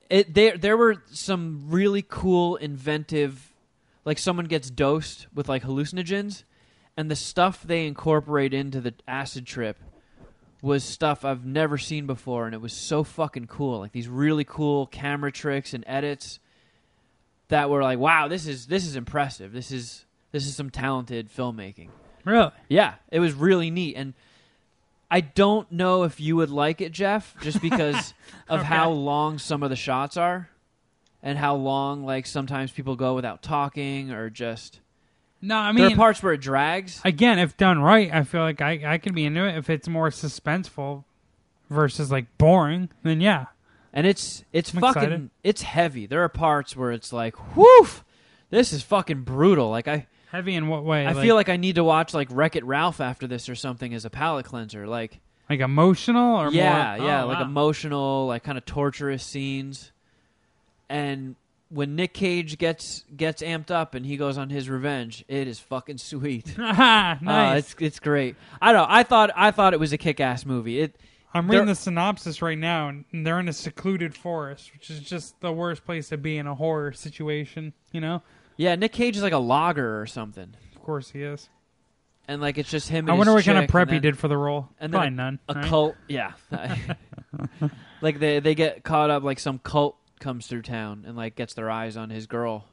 it there there were some really cool inventive like someone gets dosed with like hallucinogens and the stuff they incorporate into the acid trip was stuff I've never seen before and it was so fucking cool. Like these really cool camera tricks and edits that were like wow this is this is impressive. This is this is some talented filmmaking. Really? yeah, it was really neat, and I don't know if you would like it, Jeff, just because of Okay. how long some of the shots are, and how long like sometimes people go without talking or just. No, I mean there are parts where it drags. again, if done right, I feel like I I can be into it. If it's more suspenseful versus like boring, then yeah. and it's it's I'm fucking excited. it's heavy. There are parts where it's like, whoo, this is fucking brutal. Like I Heavy in what way? I feel like I need to watch like Wreck It Ralph after this or something as a palate cleanser. Like like emotional or yeah, more? yeah, oh, like wow. emotional, like kind of torturous scenes. And when Nick Cage gets gets amped up and he goes on his revenge, it is fucking sweet. nice. Uh, it's it's great. I don't. I thought I thought it was a kick-ass movie. It I'm reading the synopsis right now, and they're in a secluded forest, which is just the worst place to be in a horror situation. You know, yeah, Nick Cage is like a logger or something, of course he is. and like it's just him. And I wonder his what kind of chick, prep and he then did for the role. and then Probably none. A right? cult, yeah. like they they get caught up. Like some cult comes through town and like gets their eyes on his girl.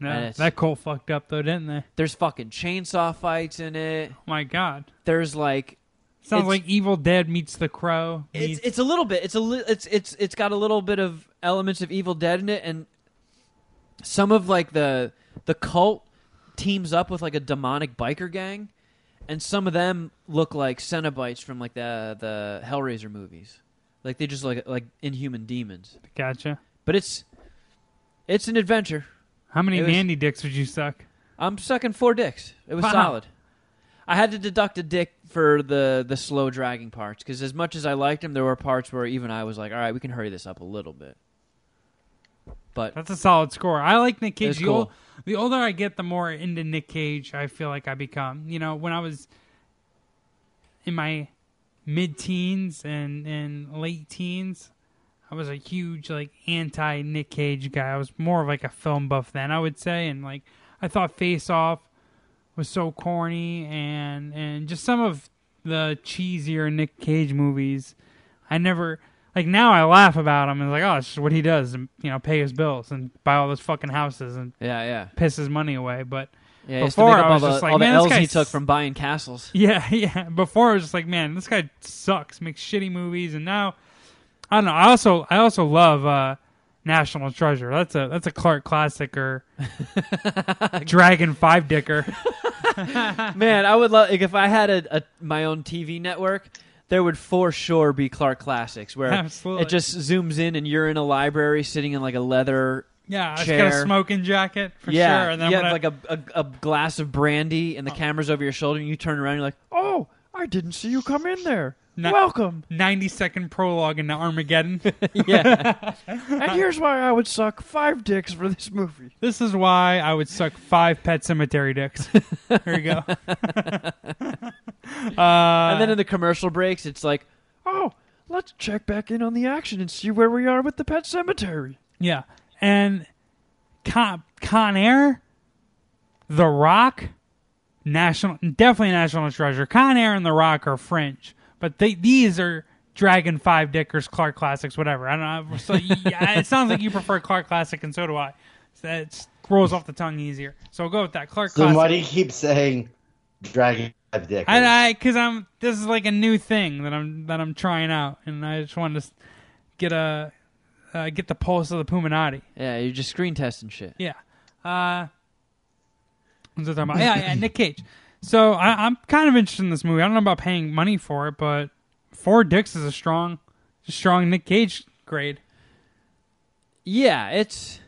No, and it's- that cult fucked up though, didn't they? There's fucking chainsaw fights in it. Oh my god, There's like sounds It's- like Evil Dead meets The Crow. it's it's a little bit. It's a li- it's it's it's got a little bit of elements of Evil Dead in it, and some of like the the cult teams up with like a demonic biker gang, and some of them look like Cenobites from like the the Hellraiser movies. Like they just like like inhuman demons. gotcha. But it's it's an adventure. How many It was- dicks would you suck? I'm sucking four dicks. It was Wow. solid. I had to deduct a dick for the the slow dragging parts because as much as I liked him, there were parts where even I was like, "All right, we can hurry this up a little bit." But That's a solid score. I like Nick Cage. The, cool. ol- the older I get, the more into Nick Cage I feel like I become. You know, when I was in my mid teens and, and late teens, I was a huge like anti Nick Cage guy. I was more of like a film buff then, I would say, and like I thought Face Off was so corny and and just some of the cheesier Nick Cage movies. I never like now I laugh about him and like oh it's just what he does and you know pay his bills and buy all those fucking houses and yeah, yeah, piss his money away. But yeah. Before, I all was the, just like, all the "Man, this L's he took from buying castles. yeah, yeah. Before I was just like man this guy sucks, makes shitty movies, and now I don't know. I also I also love uh, National Treasure. That's a that's a Clark classic or Dragon Five Dicker. Man, I would love like, if I had a, a my own TV network. There would for sure be Clark Classics, where Absolutely. it just zooms in and you're in a library sitting in like a leather Yeah, it's got Chair. a smoking jacket for yeah, sure. And then you have I- like a, a a glass of brandy, and the oh. camera's over your shoulder, and you turn around, and you're like, "Oh, I didn't see you come in there. Welcome." 90 second prologue into Armageddon. yeah. and here's why I would suck five dicks for this movie. this is why I would suck five Pet Cemetery dicks. There you go. Uh, and then in the commercial breaks, it's like, "Oh, let's check back in on the action and see where we are with the pet cemetery." yeah, and Con, Con Air, The Rock, national, definitely National Treasure. Con Air and The Rock are French, but they, these are Dragon Five Dickers, Clark Classics, whatever. I don't know. So yeah, it sounds like you prefer Clark Classic, and so do I. That rolls off the tongue easier. So we'll go with that. Clark So Classic. why do you keep saying Dragon Five Dick? I, I, cause I'm. This is like a new thing that I'm that I'm trying out, and I just wanted to get a uh, get the pulse of the Puminati. Yeah, you're just screen testing shit. Yeah. Uh, what's I talking about? Yeah, yeah, Nick Cage. So I, I'm kind of interested in this movie. I don't know about paying money for it, but four dicks is a strong, strong Nick Cage grade. Yeah, it's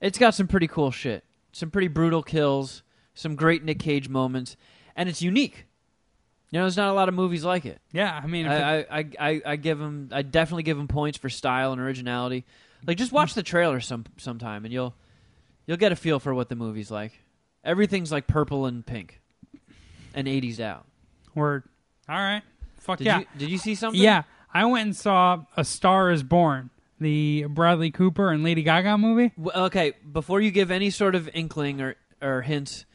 it's got some pretty cool shit. Some pretty brutal kills, some great Nick Cage moments, and it's unique. You know, there's not a lot of movies like it. Yeah, I mean, it- I, I, I, I, give him, I definitely give him points for style and originality. Like, just watch the trailer some sometime, and you'll you'll get a feel for what the movie's like. Everything's like purple and pink, and 80s out. word. All right. Fuck Did yeah. you did you see something? Yeah, I went and saw A Star Is Born, the Bradley Cooper and Lady Gaga movie. W- Okay, before you give any sort of inkling or, or hints,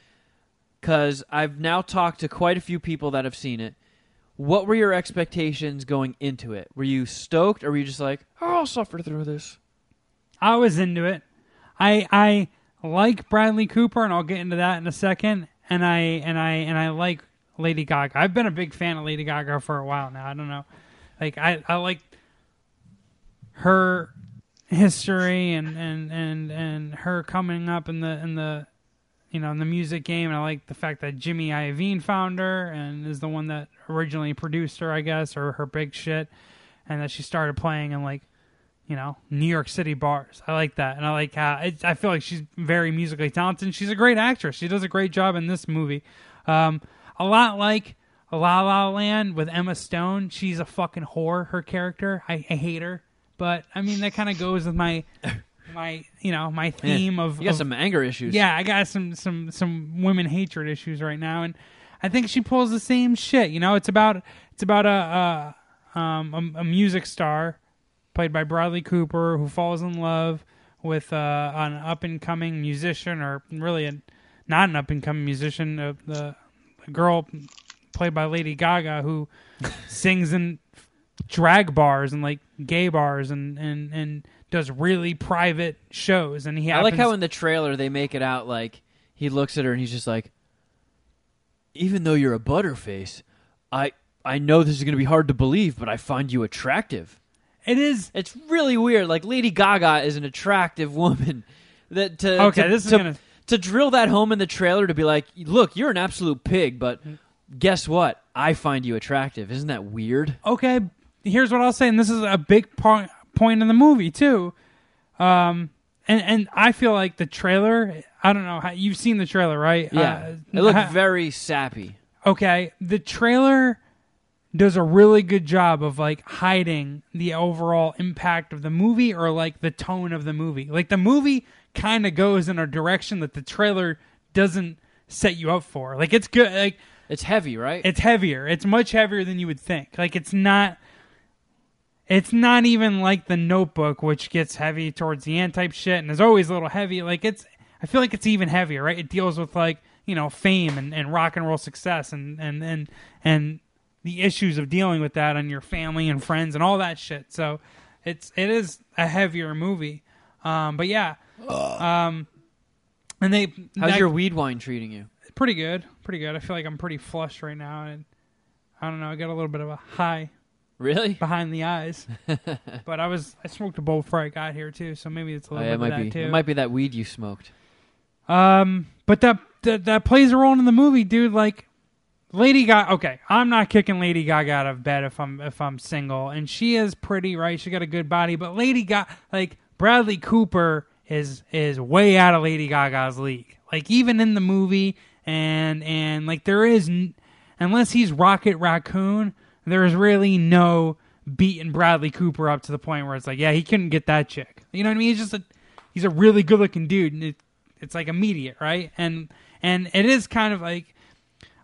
because I've now talked to quite a few people that have seen it. What were your expectations going into it? Were you stoked, or were you just like, "Oh, I'll suffer through this"? I was into it. I I like Bradley Cooper, and I'll get into that in a second. And I and I and I like Lady Gaga. I've been a big fan of Lady Gaga for a while now. I don't know, like I I like her history and and and and her coming up in the in the you know in the music game. And I like the fact that Jimmy Iovine found her and is the one that originally produced her, I guess, or her big shit, and that she started playing in like you know New York City bars. I like that, and I like how it, I feel like she's very musically talented. She's a great actress. She does a great job in this movie. Um, a lot like La La Land with Emma Stone. She's a fucking whore. Her character, I, I hate her, but I mean that kind of goes with my my you know my theme of You got of- some anger issues. yeah, I got some some some women hatred issues right now, and I think she pulls the same shit. You know, it's about it's about a a, um, a, a music star played by Bradley Cooper who falls in love with uh, an up and coming musician, or really a, not an up and coming musician, uh, the a girl played by Lady Gaga who sings in drag bars and like gay bars and and and does really private shows and he I like how in the trailer they make it out like he looks at her and he's just like, even though you're a butterface, I I know this is going to be hard to believe, but I find you attractive. it is It's really weird. Like Lady Gaga is an attractive woman. That to Okay, to, this is to, gonna- to drill that home in the trailer to be like, look, you're an absolute pig, but mm. guess what? I find you attractive. Isn't that weird? okay, here's what I'll say, and this is a big point point in the movie too. Um, and and I feel like the trailer. I don't know you've seen the trailer, right? Yeah, Uh, it looked ha- very sappy. okay. The trailer does a really good job of like hiding the overall impact of the movie or like the tone of the movie. Like the movie kind of goes in a direction that the trailer doesn't set you up for. Like it's good. Like It's heavy, right? it's heavier. It's much heavier than you would think. Like it's not it's not even like the notebook which gets heavy towards the end type shit and is always a little heavy. Like it's I feel like it's even heavier, right? It deals with like, you know, fame and, and rock and roll success and, and, and and the issues of dealing with that on your family and friends and all that shit. So it's it is a heavier movie. Um but yeah. Um and they How's that- your weed wine treating you? pretty good, pretty good. I feel like I'm pretty flushed right now, and I don't know. I got a little bit of a high Really? behind the eyes, but I was I smoked a bowl before I got here too, so maybe it's a Oh, little yeah, it bit might of be. that too. It might be that weed you smoked. Um, but that, that that plays a role in the movie, dude. Like Lady Gaga. Okay, I'm not kicking Lady Gaga out of bed if I'm if I'm single, and she is pretty, right? She got a good body, but Lady Gaga, like Bradley Cooper, is is way out of Lady Gaga's league. Like even in the movie, and and like there is, n- unless he's Rocket Raccoon, there is really no beating Bradley Cooper up to the point where it's like, yeah, he couldn't get that chick. You know what I mean? He's just a he's a really good looking dude, and it, it's like immediate, right? And and it is kind of like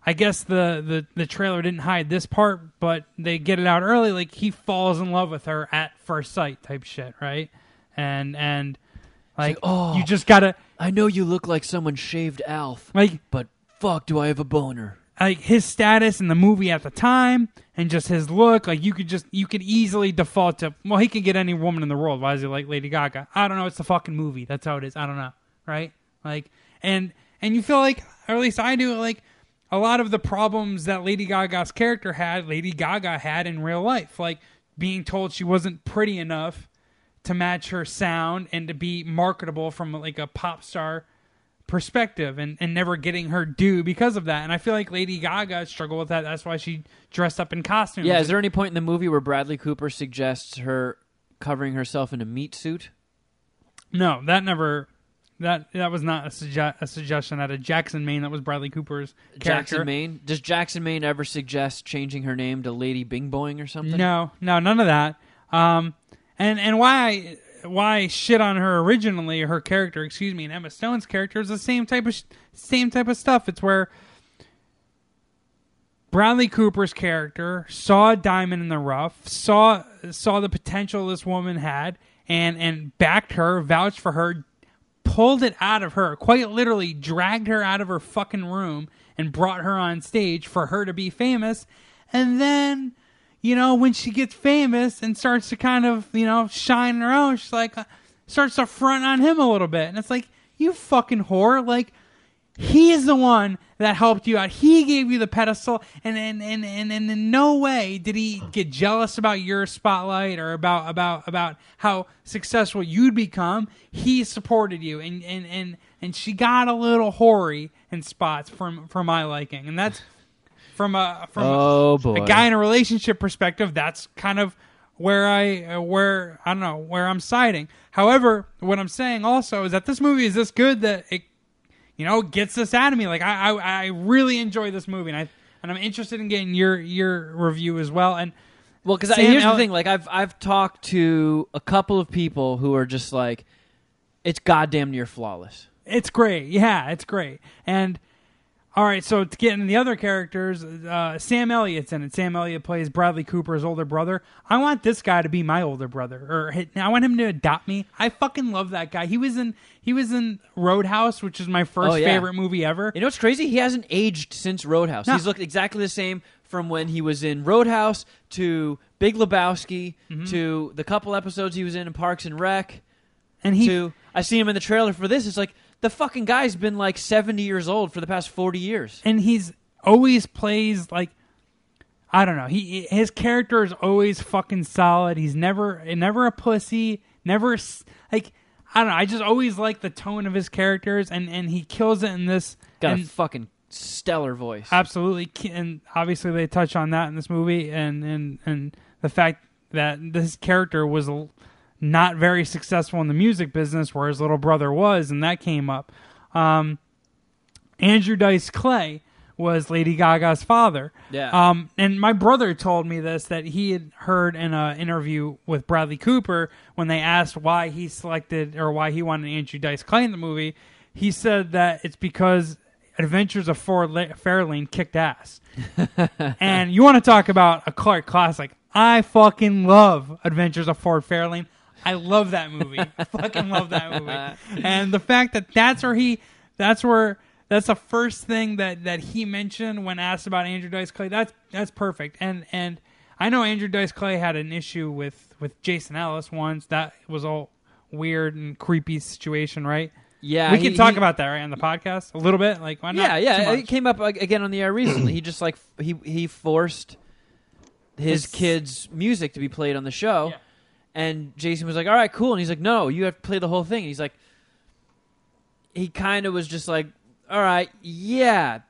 I guess the, the the trailer didn't hide this part, but they get it out early. Like he falls in love with her at first sight, type shit, right? And and like, like, oh. you just gotta I know you look like someone shaved Alf, like but fuck, do I have a boner? Like his status in the movie at the time and just his look like you could just you could easily default to well he can get any woman in the world. Why is he like lady gaga? I don't know. It's the fucking movie. That's how it is. I don't know. Right? Like and and you feel like or at least i do like a lot of the problems that lady gaga's character had lady gaga had in real life. Like being told she wasn't pretty enough to match her sound and to be marketable from like a pop star perspective and, and never getting her due because of that. And I feel like Lady Gaga struggled with that. That's why she dressed up in costumes. Yeah, is there any point in the movie where Bradley Cooper suggests her covering herself in a meat suit? no, that never. That that was not a, sugge- a suggestion out of Jackson, Maine. That was Bradley Cooper's character. Jackson Maine? Does Jackson Maine ever suggest changing her name to Lady Bing Boing or something? No, no, none of that. Um, and and why I, why shit on her originally, her character, excuse me, and Emma Stone's character is the same type of sh- same type of stuff. It's where Bradley Cooper's character saw a diamond in the rough, saw saw the potential this woman had, and and backed her, vouched for her, pulled it out of her, quite literally dragged her out of her fucking room and brought her on stage for her to be famous. And then, you know, when she gets famous and starts to kind of, you know, shine her own, she's like, uh, starts to front on him a little bit. And it's like, you fucking whore. Like, he is the one that helped you out. He gave you the pedestal, and and, and, and, and in no way did he get jealous about your spotlight or about about about how successful you'd become. He supported you, and and and, and she got a little hoary in spots from for my liking, and that's from a from Oh boy. a guy in a relationship perspective. That's kind of where I uh, where I don't know where I'm siding. However, what I'm saying also is that this movie is this good that it you know gets this out of me. Like I I, I really enjoy this movie, and I and I'm interested in getting your your review as well. And Well, because here's El- the thing: like I've I've talked to a couple of people who are just like, it's goddamn near flawless. It's great. Yeah, it's great. And all right, so to get into the other characters, uh, Sam Elliott's in it. Sam Elliott plays Bradley Cooper's older brother. I want this guy to be my older brother, or I want him to adopt me. I fucking love that guy. He was in he was in Roadhouse, which is my first Oh, yeah. favorite movie ever. You know what's crazy? He hasn't aged since Roadhouse. No. He's looked exactly the same from when he was in Roadhouse to Big Lebowski Mm-hmm. to the couple episodes he was in in Parks and Rec And he to I see him in the trailer for this. It's like the fucking guy's been like seventy years old for the past forty years. and he's always plays like I don't know. He his character is always fucking solid. He's never never a pussy. Never s- like I don't know. I just always like the tone of his characters, and and he kills it in this. Got and a fucking stellar voice. absolutely, ki- and obviously they touch on that in this movie, and and and the fact that this character was l- not very successful in the music business, where his little brother was, and that came up. Um, Andrew Dice Clay was Lady Gaga's father. Yeah. Um, and my brother told me this that he had heard in an interview with Bradley Cooper when they asked why he selected or why he wanted Andrew Dice Clay in the movie. He said that it's because Adventures of Ford La- Fairlane kicked ass. and you want to talk about a Clark classic? I fucking love Adventures of Ford Fairlane. I love that movie. I fucking love that movie. Uh. And the fact that that's where he, that's where, that's the first thing that that he mentioned when asked about Andrew Dice Clay. That's that's perfect. And and I know Andrew Dice Clay had an issue with with Jason Ellis once. That was all weird and creepy situation, right? yeah, we he- can talk he- about that right on the podcast a little bit. Like why not? Yeah, yeah. It came up like, again on the air recently. he just like he he forced his His- kids' music to be played on the show, Yeah. And Jason was like, "All right, cool," and he's like, "No, you have to play the whole thing." And he's like, he kind of was just like, "All right, yeah,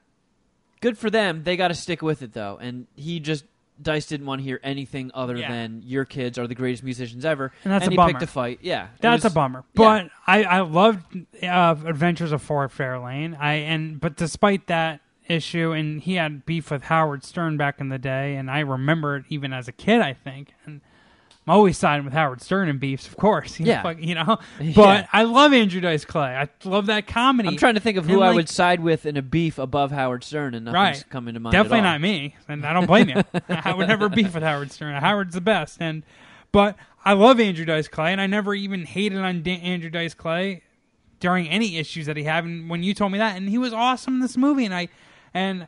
good for them. They got to stick with it though," and he just. Dice didn't want to hear anything other Yeah. than your kids are the greatest musicians ever, And that's a he bummer. picked a fight. Yeah, That's was- a bummer. yeah. But I I loved uh, Adventures of Ford Fairlane. I and but despite that issue, and he had beef with Howard Stern back in the day, and I remember it even as a kid. I think, and I'm always siding with Howard Stern and beefs, of course. You know, Yeah. fuck- you know. Yeah. But I love Andrew Dice Clay. I love that comedy. I'm trying to think of who And, I like- would side with in a beef above Howard Stern, and nothing's Right. coming to mind. Definitely at all. not me, and I don't blame you. I would never beef with Howard Stern. Howard's the best, and but I love Andrew Dice Clay, and I never even hated on Andrew Dice Clay during any issues that he had. And when you told me that, and he was awesome in this movie, and I and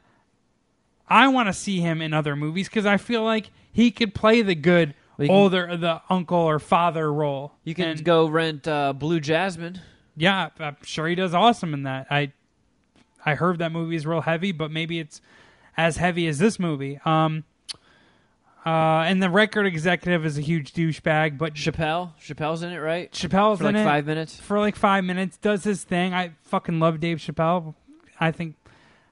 I want to see him in other movies because I feel like he could play the good Well, can- older, the uncle or father role. You can And- go rent uh, Blue Jasmine. yeah, I'm sure he does awesome in that. I I heard that movie is real heavy, but maybe it's as heavy as this movie. Um, uh, and the record executive is a huge douchebag, but Chappelle. Chappelle's in it, right? Chappelle's For like in it five minutes. for like five minutes, does his thing. I fucking love Dave Chappelle. I think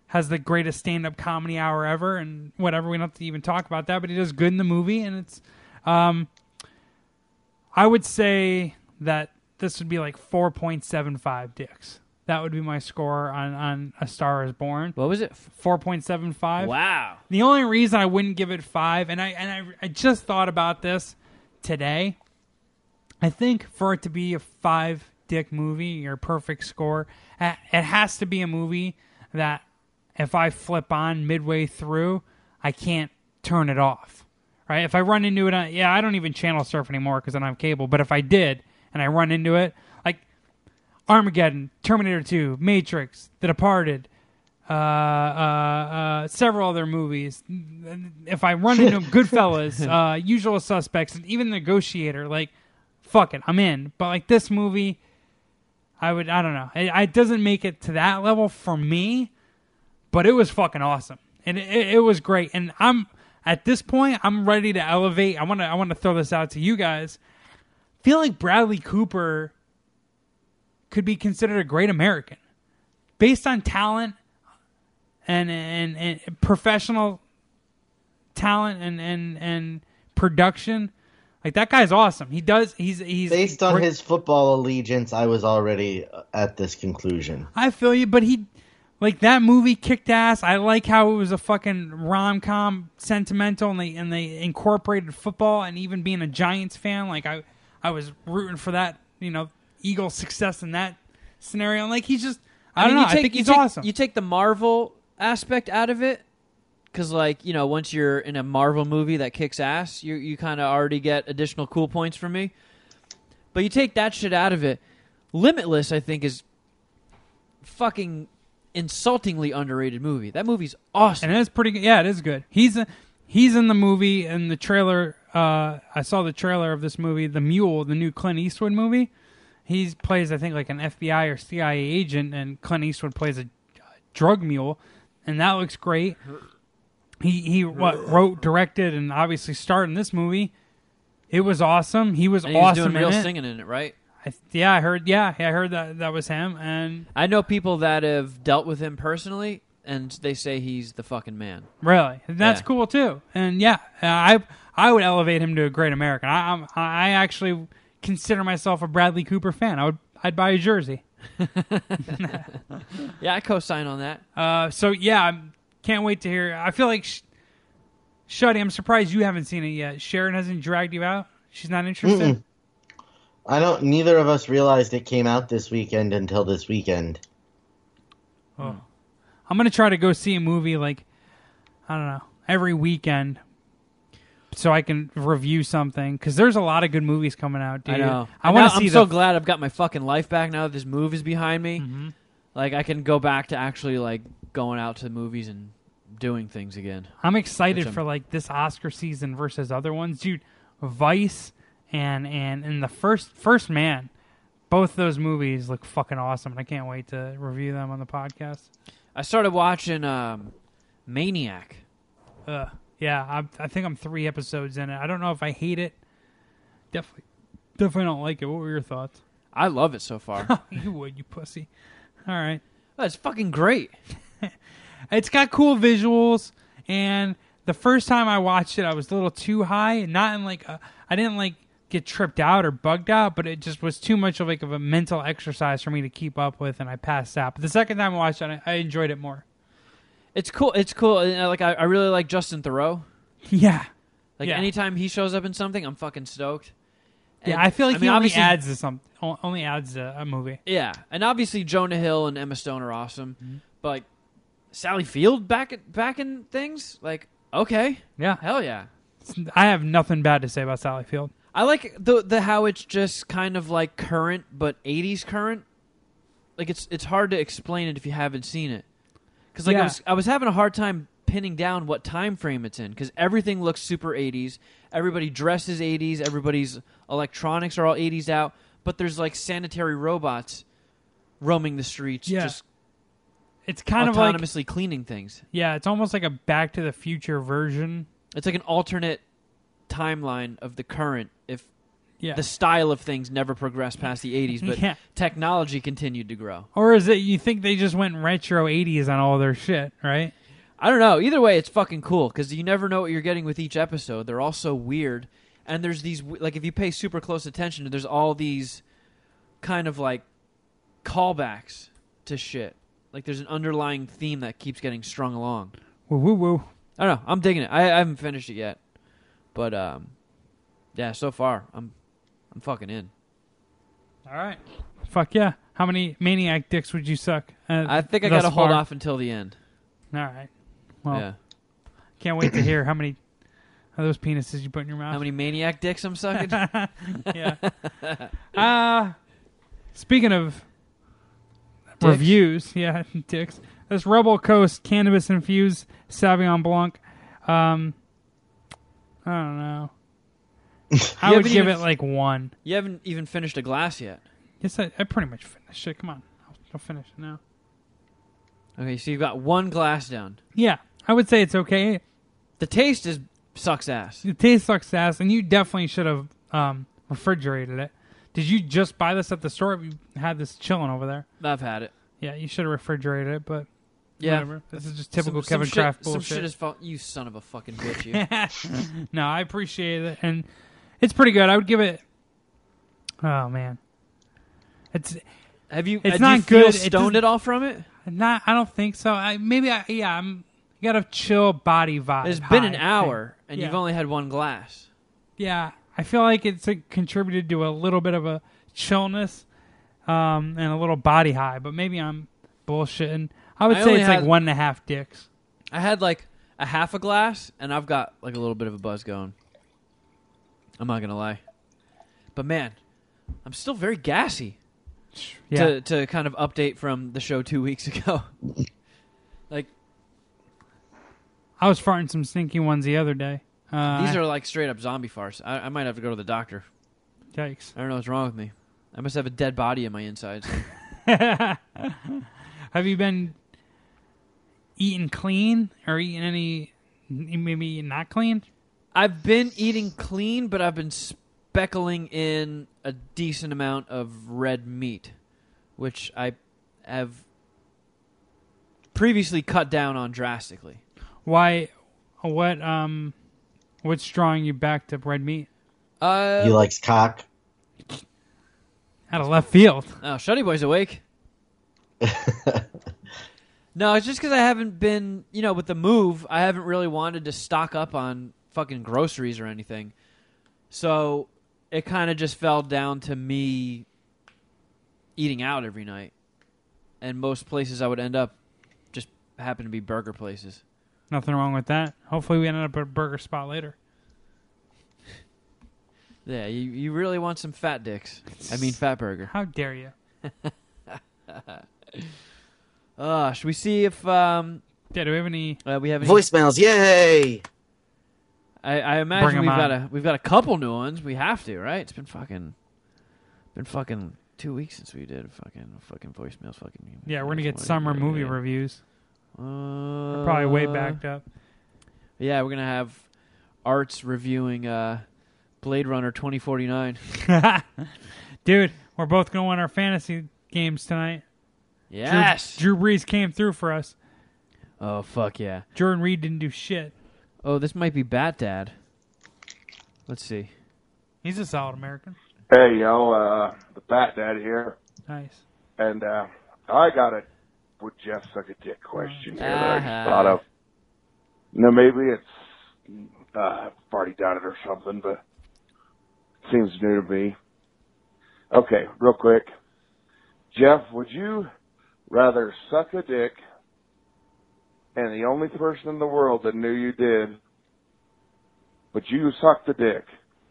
has the greatest stand-up comedy hour ever, and whatever. We don't have to even talk about that, but he does good in the movie, and it's. Um, I would say that this would be like four point seven five dicks. That would be my score on on A Star Is Born. What was it? Four point seven five. Wow. The only reason I wouldn't give it five, and I and I, I just thought about this today. I think for it to be a five dick movie, your perfect score, it has to be a movie that if I flip on midway through, I can't turn it off. Right? If I run into it, on, yeah, I don't even channel surf anymore because I don't have cable. But if I did and I run into it, like Armageddon, Terminator 2, Matrix, The Departed, uh, uh, uh, several other movies. If I run into Goodfellas, uh, Usual Suspects, and even Negotiator, like, fuck it, I'm in. But like this movie, I would, I don't know, it, it doesn't make it to that level for me. But it was fucking awesome, and it, it, it was great. And I'm at this point, I'm ready to elevate. I want to, I want to throw this out to you guys. Feel like Bradley Cooper could be considered a great American based on talent and and, and professional talent and and and production Like that guy's awesome. He does. He's he's Based on his football allegiance, I was already at this conclusion. I feel you, but he like that movie kicked ass. I like how it was a fucking rom com, sentimental, and they and they incorporated football and even being a Giants fan. Like I, I was rooting for that. You know, Eagle success in that scenario. And like he's just, I, don't mean, know. you take, I think he's take- awesome. You take the Marvel aspect out of it, because like you know, once you're in a Marvel movie that kicks ass, you you kind of already get additional cool points from me. But you take that shit out of it. Limitless, I think, is fucking insultingly underrated movie. That movie's awesome. and it's pretty good. Yeah, it is good. He's he's in the movie and the trailer. Uh, I saw the trailer of this movie, The Mule, the new Clint Eastwood movie. He plays, I think, like an FBI or CIA agent, and Clint Eastwood plays a drug mule, and that looks great. He he what wrote, directed, and obviously starred in this movie. It was awesome. He was And he was awesome doing real it. singing in it, right? I, yeah, I heard. Yeah, I heard that that was him, and I know people that have dealt with him personally, and they say he's the fucking man. Really, that's Yeah. cool too. And yeah, uh, I I would elevate him to a great American. I I'm, I actually consider myself a Bradley Cooper fan. I would I'd buy a jersey. Yeah, I co-sign on that. Uh, so yeah, I can't wait to hear. I feel like, Sh- Shuddy, I'm surprised you haven't seen it yet. Sharon hasn't dragged you out. She's not interested. Mm-mm. I don't. Neither of us realized it came out this weekend until this weekend. Oh. I'm gonna try to go see a movie like I don't know every weekend, so I can review something because there's a lot of good movies coming out. Dude. I know. I want to see I'm the so glad I've got my fucking life back now that this move is behind me. Mhm. Like I can go back to actually like going out to the movies and doing things again. I'm excited Which I'm- for like this Oscar season versus other ones, dude. Vice and and and the first First Man, both those movies look fucking awesome, and I can't wait to review them on the podcast. I started watching um, Maniac. Uh, yeah, I, I think I'm three episodes in it. I don't know if I hate it. Definitely, definitely don't like it. What were your thoughts? I love it so far. you would, you pussy. All right. oh, it's fucking great. It's got cool visuals, and the first time I watched it, I was a little too high. Not in like a, I didn't like get tripped out or bugged out, but it just was too much of like of a mental exercise for me to keep up with, and I passed out. But the second time I watched it, I, I enjoyed it more. It's cool. It's cool. And, uh, Like I, I really like Justin Theroux. Yeah, Like Yeah. anytime he shows up in something, I'm fucking stoked. yeah. And, I feel like he only obviously- adds to something. only adds to a movie. Yeah, and obviously Jonah Hill and Emma Stone are awesome, Mm-hmm. but like Sally Field back at, back in things, like okay, Yeah, hell yeah. I have nothing bad to say about Sally Field. I like the the how it's just kind of like current but 80s current. Like it's it's hard to explain it if you haven't seen it. Cuz like I was I was having a hard time pinning down what time frame it's in cuz everything looks super 80s. Everybody dresses 80s, everybody's electronics are all 80s out, but there's like sanitary robots roaming the streets Yeah. just It's kind of like autonomously cleaning things. yeah, it's almost like a Back to the Future version. It's like an alternate timeline of the current if Yeah, the style of things never progressed past the 80s, but Yeah. technology continued to grow. or is it you think they just went retro '80s on all their shit, right? I don't know. Either way, it's fucking cool because you never know what you're getting with each episode. They're all so weird, and there's these like if you pay super close attention, there's all these kind of like callbacks to shit. Like there's an underlying theme that keeps getting strung along. Woo woo woo. I don't know. I'm digging it. I, I haven't finished it yet, but um, yeah. So far, I'm I'm fucking in. All right. Fuck yeah. How many maniac dicks would you suck? Uh, I think I got to hold off until the end. All right. Well, yeah. can't wait to hear how many of those penises you put in your mouth. How many maniac dicks I'm sucking? yeah. Uh, speaking of Dicks? reviews, yeah, dicks. This Rebel Coast cannabis infused Sauvignon Blanc. Um, I don't know. I would give even- it like one. you haven't even finished a glass yet. Yes, I, I pretty much finished it. Come on, I'll, I'll finish it now. Okay, so you've got one glass down. Yeah, I would say it's okay. The taste is sucks ass. It tastes sucks ass, and you definitely should have um, refrigerated it. Did you just buy this at the store? or You had this chilling over there. I've had it. Yeah, you should have refrigerated it, but Yeah. whatever. This is just typical Some- Kevin some Kraft shit, Some bullshit. shit is you son of a fucking bitch. You. no, I appreciate it, and It's pretty good. I would give it. Oh man, it's Have you? It's uh, you not feel good. It Stoned at all from it? not. I don't think so. I maybe. I, yeah, I'm. You got a chill body vibe. It's been an hour, thing. and yeah. you've only had one glass. Yeah, I feel like it's uh, contributed to a little bit of a chillness, um, and a little body high. But maybe I'm bullshitting. I would I say only it's like had- one and a half dicks. I had like a half a glass, and I've got like a little bit of a buzz going. I'm not gonna lie, but man, I'm still very gassy. Yeah, To to kind of update from the show two weeks ago. like I was farting some stinky ones the other day. Uh, these are like straight up zombie farts. I, I might have to go to the doctor. yikes. I don't know what's wrong with me. I must have a dead body in my insides. Have you been eating clean or eating any maybe not clean? I've been eating clean, but I've been speckling in a decent amount of red meat, which I have previously cut down on drastically. Why? What? Um, what's drawing you back to red meat? Uh, He likes cock. Out of left field. oh, Shuddy Boy's awake. No, it's just because I haven't been, you know, with the move, I haven't really wanted to stock up on fucking groceries or anything. So it kind of just fell down to me eating out every night. And most places I would end up just happen to be burger places. Nothing wrong with that. Hopefully, we end up at a burger spot later. Yeah, you, you really want some fat dicks. I mean, fat burger. How dare you? Uh, should we see if um Yeah, do we have any? uh, we have any? Voicemails, yay! I, I Bring imagine 'em we've got a we've got a couple new ones. We have to, right? It's been fucking been fucking two weeks since we did fucking fucking voicemails. Fucking Yeah, we're gonna get summer movie yeah. reviews. Uh, We're probably way backed up. Yeah, we're gonna have Arts reviewing uh, Blade Runner twenty forty nine. Dude, we're both gonna win our fantasy games tonight. Drew- Yes. Drew, Brees came through for us. Oh fuck yeah. Jordan Reed didn't do shit. Oh, this might be Bat Dad. Let's see. He's a solid American. Hey, yo, uh, the Bat Dad here, Nice. and uh, I got a would Jeff suck a dick question here that I Uh-huh. just thought of. No, maybe it's uh, I've already done it or something, but it seems new to me. Okay, real quick, Jeff, would you rather suck a dick, and the only person in the world that knew you did, but you sucked the dick,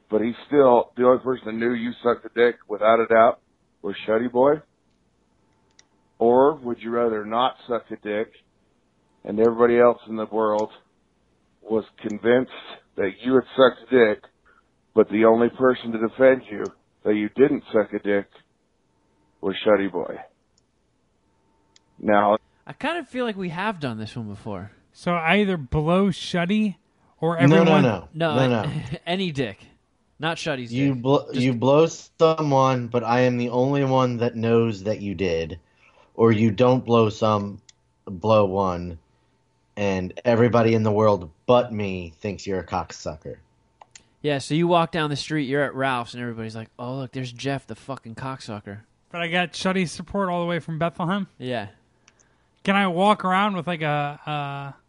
but he's still the only person that knew you sucked the dick without a doubt was Shuddy Boy? Or would you rather not suck a dick and everybody else in the world was convinced that you had sucked a dick, but the only person to defend you that you didn't suck a dick was Shuddy Boy? Now, I kind of feel like we have done this one before. So I either blow Shuddy or everyone. no, no, No, no, no. any dick, not Shuddy's You dick. blo- Just- you blow someone, but I am the only one that knows that you did, or you don't blow some, blow one, and everybody in the world but me thinks you're a cocksucker. Yeah, so you walk down the street, you're at Ralph's, and everybody's like, "Oh, look, there's Jeff, the fucking cocksucker." But I got Shuddy's support all the way from Bethlehem. Yeah, Can I walk around with like a uh,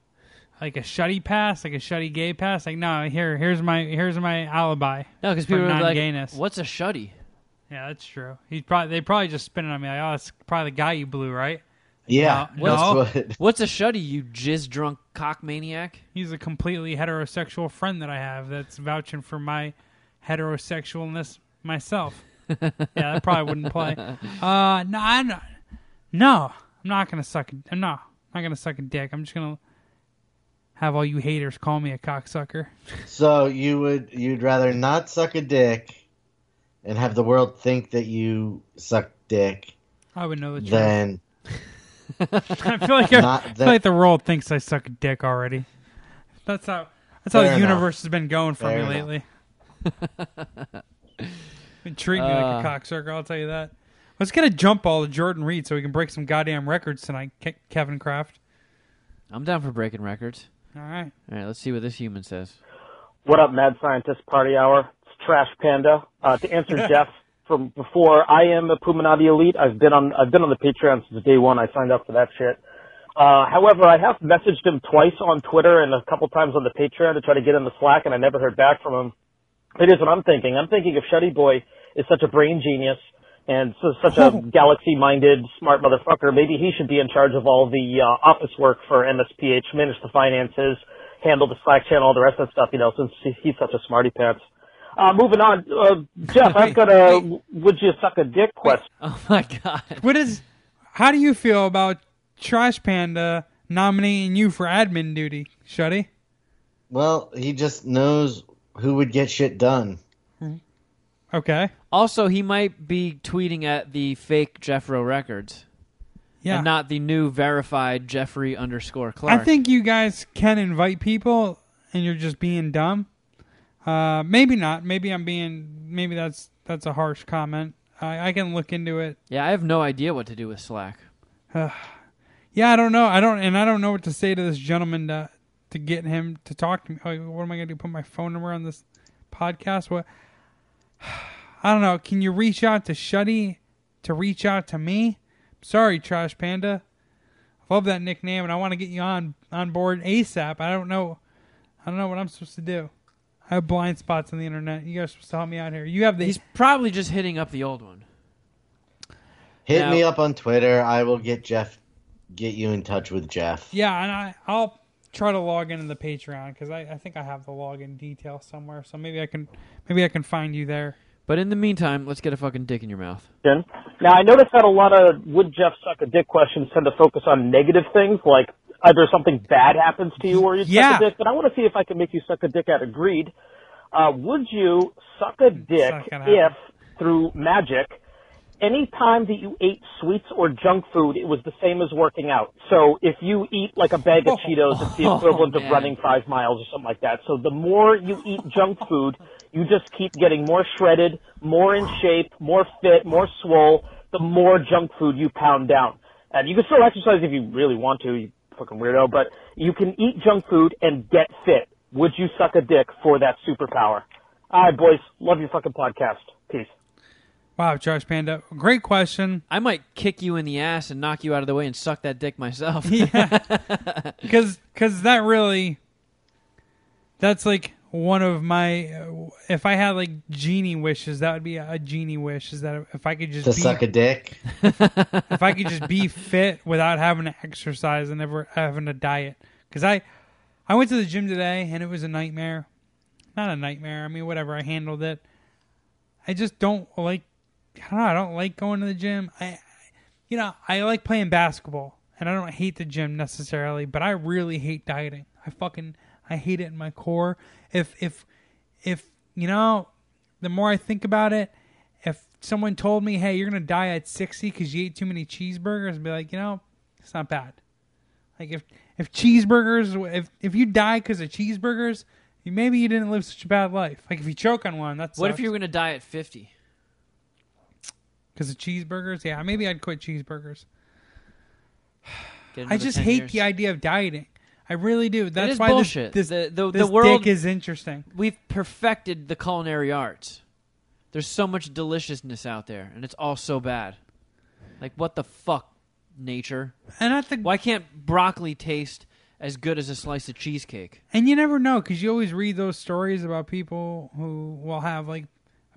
like a Shuddy pass, like a Shuddy gay pass? Like no, here here's my here's my alibi. no, because people are like, non-gayness. "What's a Shuddy?" Yeah, that's true. He's probably they probably just spinning on me like, oh, it's probably the guy you blew, right? Yeah, No, that's no. what. What's a Shuddy? You jizz drunk cock maniac? He's a completely heterosexual friend that I have that's vouching for my heterosexualness myself. yeah, that probably wouldn't play. Uh, no, I'm not, no, I'm not gonna suck. A, no, I'm not gonna suck a dick. I'm just gonna have all you haters call me a cocksucker. So you would you'd rather not suck a dick, and have the world think that you suck dick, I would know the truth. than I feel like I, not I feel that- like the world thinks I suck a dick already. That's how. That's how Fair the enough. universe has been going for Fair me enough. lately. been treating me Uh. like a cocksucker. I'll tell you that. Let's get a jump ball to Jordan Reed so we can break some goddamn records tonight, Ke- Kevin Kraft. I'm down for breaking records. All right. All right, let's see what this human says. What up, Mad Scientist Party Hour? It's Trash Panda. Uh, to answer Jeff from before, I am a Puminati elite. I've been on I've been on the Patreon since day one. I signed up for that shit. Uh, however, I have messaged him twice on Twitter and a couple times on the Patreon to try to get in the Slack, and I never heard back from him. It is what I'm thinking. I'm thinking if Shuddy Boy is such a brain genius and so, such a galaxy-minded, smart motherfucker, maybe he should be in charge of all the uh, office work for MSPH, manage the finances, handle the Slack channel, all the rest of that stuff. You know, since he's such a smarty pants. Uh, moving on, uh, Jeff, I've got a "Would you suck a dick?" question. Oh my god. What is? How do you feel about Trash Panda nominating you for admin duty, Shuddy? Well, he just knows who would get shit done. Okay. Also, he might be tweeting at the fake Jeffro Records Yeah. and not the new verified Jeffrey underscore Clark. I think you guys can invite people, and you're just being dumb. Uh, maybe not. Maybe I'm being. Maybe that's that's a harsh comment. I, I can look into it. Yeah, I have no idea what to do with Slack. Uh, Yeah, I don't know. I don't, and I don't know what to say to this gentleman to to get him to talk to me. Oh, what am I gonna do? Put my phone number on this podcast? What? I don't know. Can you reach out to Shuddy to reach out to me? Sorry, Trash Panda. I love that nickname, and I want to get you on on board ASAP. I don't know. I don't know what I'm supposed to do. I have blind spots on the internet. You guys are supposed to help me out here. You have the He's probably just hitting up the old one. Hit Now- me up on Twitter. I will get Jeff, get you in touch with Jeff. Yeah, and I I'll try to log into the Patreon because I, I think I have the login details somewhere. So maybe I can maybe I can find you there. But in the meantime, let's get a fucking dick in your mouth. Now, I noticed that a lot of "Would Jeff suck a dick?" questions tend to focus on negative things, like either something bad happens to you or you Yeah. suck a dick. But I want to see if I can make you suck a dick out of greed. Uh, would you suck a dick not if, through magic, any time that you ate sweets or junk food, it was the same as working out. So if you eat like a bag of oh. Cheetos, it's the Oh, equivalent of running five miles or something like that. So the more you eat junk food, you just keep getting more shredded, more in shape, more fit, more swole, the more junk food you pound down. And you can still exercise if you really want to, you fucking weirdo, but you can eat junk food and get fit. Would you suck a dick for that superpower? All right, boys. Love your fucking podcast. Peace. Wow, Josh Panda, great question. I might kick you in the ass and knock you out of the way and suck that dick myself. Because because that really that's like one of my uh, if I had like genie wishes, that would be a genie wish. Is that if I could just To be, suck a dick. if I could just be fit without having to exercise and never having to diet. Because I, I went to the gym today and it was a nightmare. Not a nightmare. I mean, whatever. I handled it. I just don't like. I don't know. I don't like going to the gym. I, you know, I like playing basketball and I don't hate the gym necessarily, but I really hate dieting. I fucking I hate it in my core. If if if you know, the more I think about it, if someone told me, "Hey, you're gonna die at 60 because you ate too many cheeseburgers," I'd be like, you know, it's not bad. Like if if cheeseburgers, if if you die because of cheeseburgers, maybe you didn't live such a bad life. Like if you choke on one, that's what if you were going to die at 50? Because of cheeseburgers? Yeah, maybe I'd quit cheeseburgers. I just hate years? the idea of dieting. I really do. That's is why bullshit. this this, The- the- this the world- dick is interesting. We've perfected the culinary arts. There's so much deliciousness out there, and it's all so bad. Like, what the fuck, nature? And I think, Why can't broccoli taste as good as a slice of cheesecake? and you never know because you always read those stories about people who will have like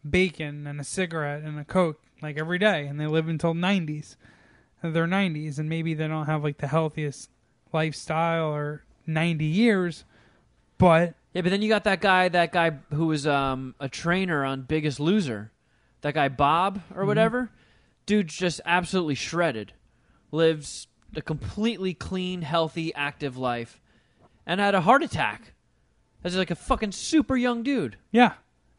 bacon and a cigarette and a coke like every day, and they live until nineties, their nineties, and maybe they don't have like the healthiest lifestyle or ninety years, but Yeah, but then you got that guy, that guy who was um, a trainer on Biggest Loser, that guy Bob or whatever. Dude's just absolutely shredded, lives a completely clean, healthy, active life, and had a heart attack. As like a fucking super young dude. yeah,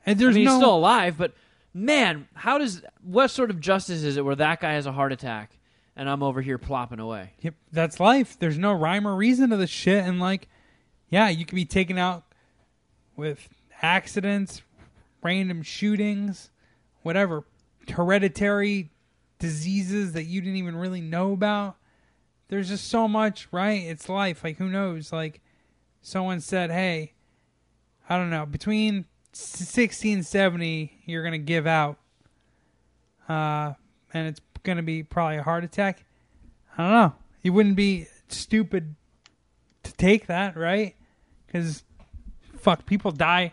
and I mean, no he's still alive, but man, how does what sort of justice is it where that guy has a heart attack and I'm over here plopping away? Yep, that's life. There's no rhyme or reason to this shit, and like, yeah, you could be taken out with accidents, random shootings, whatever, hereditary diseases that you didn't even really know about. There's just so much, right? It's life. Like, who knows? Like, someone said, hey, I don't know, between 16, 70 you're gonna give out, uh, and it's gonna be probably a heart attack. I don't know. You wouldn't be stupid to take that, right? Because fuck, people die,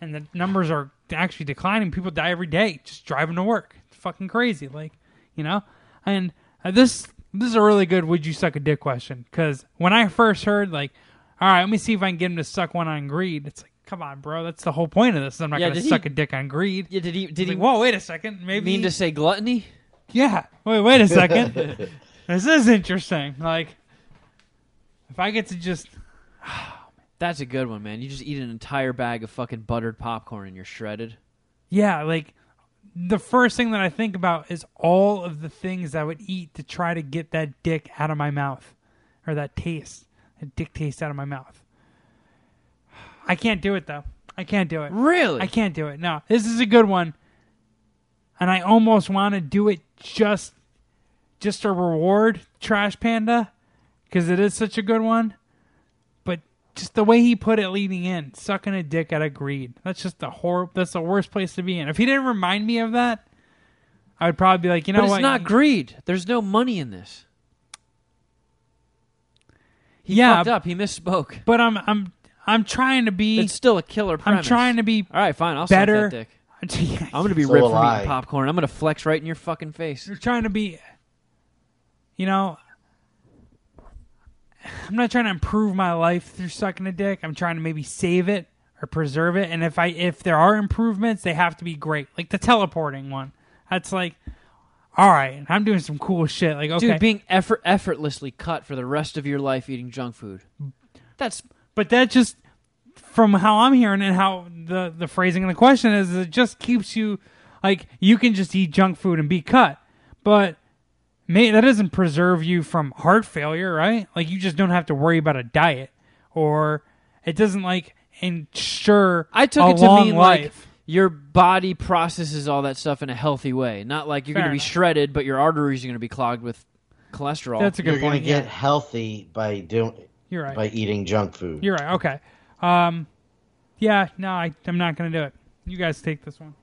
and the numbers are actually declining. People die every day just driving to work. It's fucking crazy, like you know. And uh, this this is a really good "Would you suck a dick?" question because when I first heard like, all right, let me see if I can get him to suck one on greed. It's like, come on, bro, that's the whole point of this. I'm not Yeah, gonna did he- suck a dick on greed. Yeah, did he? Did he he? Whoa, wait a second. Maybe mean to say gluttony? yeah. Wait, wait a second. this is interesting. Like, if I get to just That's a good one, man. You just eat an entire bag of fucking buttered popcorn and you're shredded. Yeah, like the first thing that I think about is all of the things I would eat to try to get that dick out of my mouth or that taste, that dick taste out of my mouth. I can't do it though. I can't do it. Really? I can't do it. No, this is a good one, and I almost want to do it just, just a reward, Trash Panda, because it is such a good one. But just the way he put it leading in, sucking a dick out of greed. That's just the hor- That's the worst place to be in. If he didn't remind me of that, I would probably be like, you know but what? it's not greed. There's no money in this. He Yeah, fucked up. He misspoke. But I'm I'm I'm trying to be. It's still a killer I'm trying to be All right, fine. I'll better. suck that dick. I'm I'm gonna be So ripped from I. eating popcorn. I'm gonna flex right in your fucking face. You're trying to be, you know, I'm not trying to improve my life through sucking a dick. I'm trying to maybe save it or preserve it. And if I if there are improvements, they have to be great. Like the teleporting one. That's like, all right, I'm doing some cool shit. Like okay, Dude, being effort effortlessly cut for the rest of your life eating junk food. That's but that just from how I'm hearing and how the the phrasing of the question is, it just keeps you like you can just eat junk food and be cut, but may, that doesn't preserve you from heart failure, right? Like you just don't have to worry about a diet, or it doesn't like ensure I took a it to mean life. like your body processes all that stuff in a healthy way. Not like you're going to be shredded, but your arteries are going to be clogged with cholesterol. That's a good You're gonna get yeah. healthy by doing You're right. by eating junk food. You're right. Okay. Um, yeah. No, I, I'm not gonna do it. You guys take this one.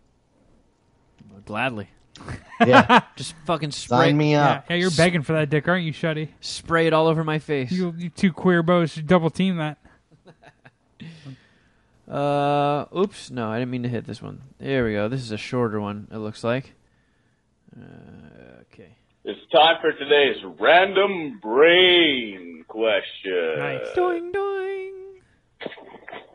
Gladly. Yeah, Just fucking spray, sign me Yeah, up. yeah. You're begging for that dick, aren't you, Shuddy? spray it all over my face. You, you two queer bows should double team that. Uh, oops, no, I didn't mean to hit this one. There we go. This is a shorter one. It looks like. Uh, okay. It's time for today's random brain question. Nice. Doing, doing.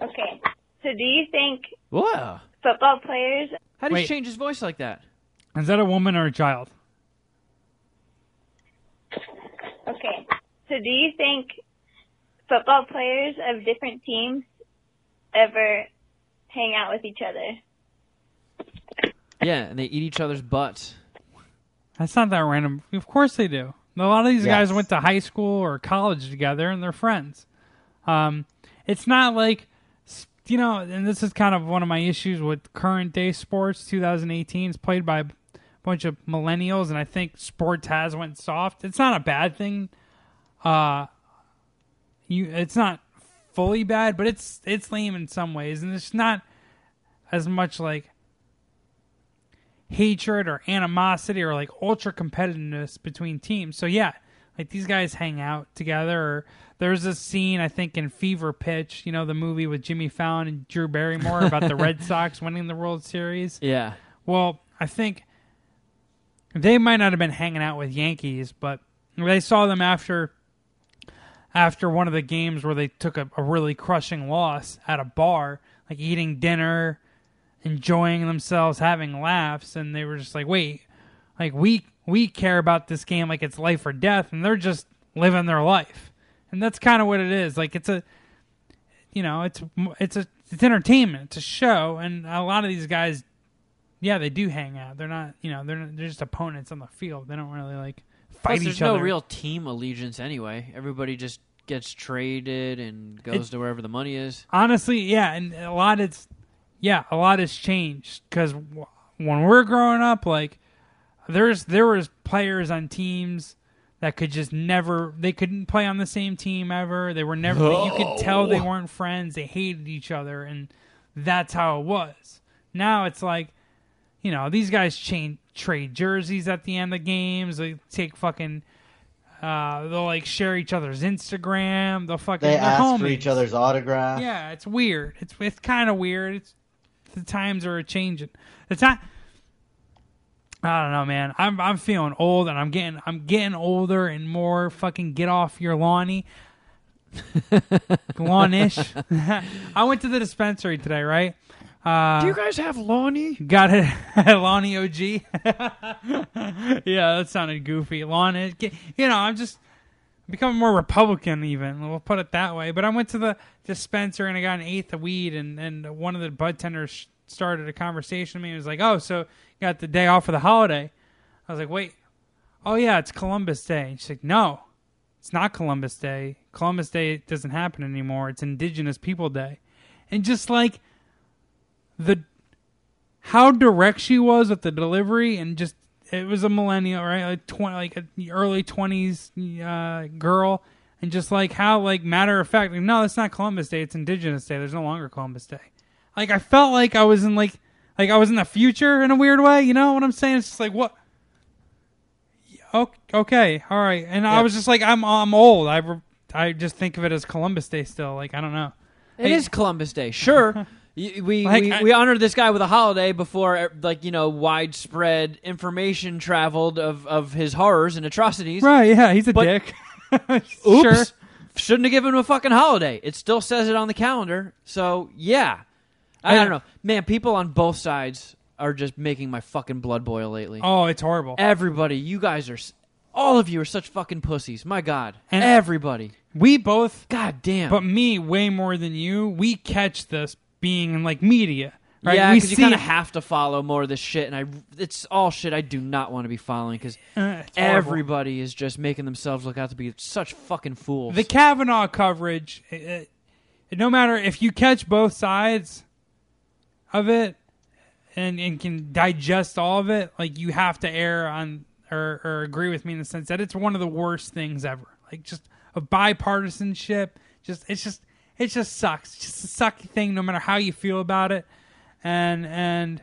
Okay. So do you think Whoa! football players How did Wait. he change his voice like that? Is that a woman or a child? okay. So do you think football players of different teams ever hang out with each other? Yeah, and they eat each other's butts. That's not that random. Of course they do. A lot of these guys went to high school or college together, and they're friends. Um, it's not like you know, and this is kind of one of my issues with current day sports. 2018 is played by a bunch of millennials, and I think sports has went soft. It's not a bad thing. Uh, you, it's not fully bad, but it's it's lame in some ways, and it's not as much like hatred or animosity or like ultra competitiveness between teams. So yeah, like these guys hang out together. Or there's a scene I think in Fever Pitch, you know, the movie with Jimmy Fallon and Drew Barrymore about the Red Sox winning the World Series. Yeah. Well, I think they might not have been hanging out with Yankees, but they saw them after after one of the games where they took a, a really crushing loss at a bar, like eating dinner, enjoying themselves, having laughs, and they were just like, "Wait, like we we care about this game like it's life or death, and they're just living their life." And that's kind of what it is. Like it's a you know, it's it's a it's entertainment, it's a show, and a lot of these guys yeah, they do hang out. They're not, you know, they're not, they're just opponents on the field. They don't really like fight Plus, there's each no real team allegiance anyway. Everybody just gets traded and goes It- to wherever the money is. Honestly, yeah, and a lot it's yeah, a lot has changed because when we're growing up, like there's there was players on teams that could just never they couldn't play on the same team ever. They were never you could tell they weren't friends. They hated each other and that's how it was. Now it's like, you know, these guys chain trade jerseys at the end of games. They take fucking. Uh, they'll like share each other's Instagram. They'll fucking. They ask for each other's autograph. Yeah, it's weird. It's it's kind of weird. It's the times are changing. The time. I don't know, man. I'm I'm feeling old, and I'm getting I'm getting older and more fucking get off your lawny, lawnish. I went to the dispensary today, right? Uh, Do you guys have Lonnie? Got it, Lonnie OG. yeah, that sounded goofy. Lonnie, you know, I'm just becoming more Republican, even. We'll put it that way. But I went to the dispenser and I got an eighth of weed, and and one of the bud tenders started a conversation with me. He was like, "Oh, so you got the day off for the holiday?" I was like, "Wait, oh yeah, it's Columbus Day." And she's like, "No, it's not Columbus Day. Columbus Day doesn't happen anymore. It's Indigenous People Day." And just like the how direct she was with the delivery and just it was a millennial right? Like 20 like a early 20s uh, girl. And just like how like matter of fact like, no it's not columbus day it's indigenous day. There's no longer columbus day. Like i felt like i was in like like i was in the future in a weird way you know what i'm saying? It's just like what? Okay all right. And i was just like i'm i'm old. I i just think of it as columbus day still. Like i don't know. It is Columbus Day, sure. We Like, we, I- we honored this guy with a holiday before, uh, like you know, widespread information traveled of, of his horrors and atrocities. right yeah he's a But- dick Oops, Sure. shouldn't have given him a fucking holiday. It still says it on the calendar. So yeah, I, I- don't know, man. People on both sides are just making my fucking blood boil lately. oh it's horrible Everybody, you guys are, all of you are such fucking pussies. My God, And- everybody. we both God damn. But me, way more than you, we catch this being in like media, right? Yeah, because you kind of have to follow more of this shit, and I it's all shit I do not want to be following because Uh, everybody is just making themselves look out to be such fucking fools. the Kavanaugh coverage. It, it- no matter if you catch both sides of it and and can digest all of it, like you have to err on or, or agree with me in the sense that it's one of the worst things ever. Like just a bipartisanship. Just it's just it just sucks. It's just a sucky thing, no matter how you feel about it. And and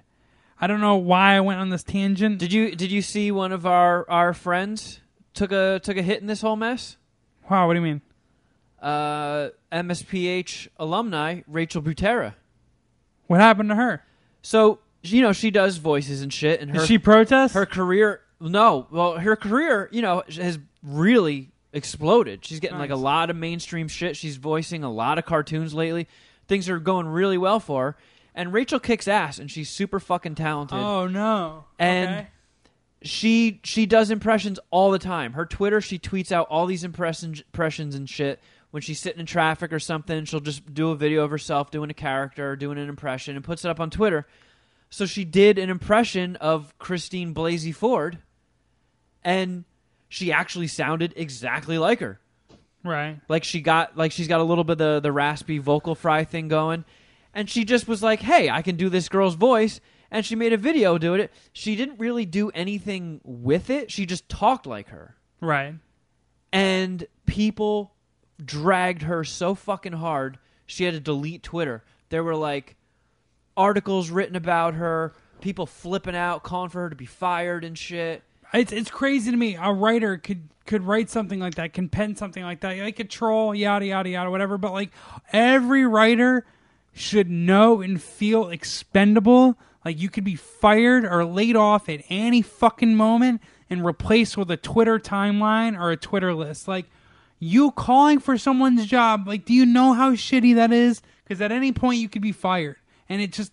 I don't know why I went on this tangent. did you did you see one of our our friends took a took a hit in this whole mess? Wow, what do you mean? Uh, MSPH alumni Rachel Butera. What happened to her? So you know she does voices and shit, and her Did she protest? her career no well her career you know has really exploded. She's getting like a lot of mainstream shit. She's voicing a lot of cartoons lately. Things are going really well for her. And rachel kicks ass and she's super fucking talented. Oh no. And- okay. she she does impressions all the time. Her twitter she tweets out all these impressions impressions and shit. When she's sitting in traffic or something she'll just do a video of herself doing a character or doing an impression and puts it up on twitter. So she did an impression of christine blasey ford and she actually sounded exactly like her. Right. like she got like she's got a little bit of the, the raspy vocal fry thing going. And she just was like hey i can do this girl's voice. And she made a video doing it. She didn't really do anything with it. She just talked like her. Right. and people dragged her so fucking hard she had to delete twitter. There were like articles written about her people flipping out calling for her to be fired and shit It's it's crazy to me. A writer could could write something like that, can pen something like that, like a troll, yada yada yada, whatever. But like every writer should know and feel expendable. Like you could be fired or laid off at any fucking moment and replaced with a Twitter timeline or a Twitter list. Like you calling for someone's job, like do you know how shitty that is? Because at any point you could be fired, and it just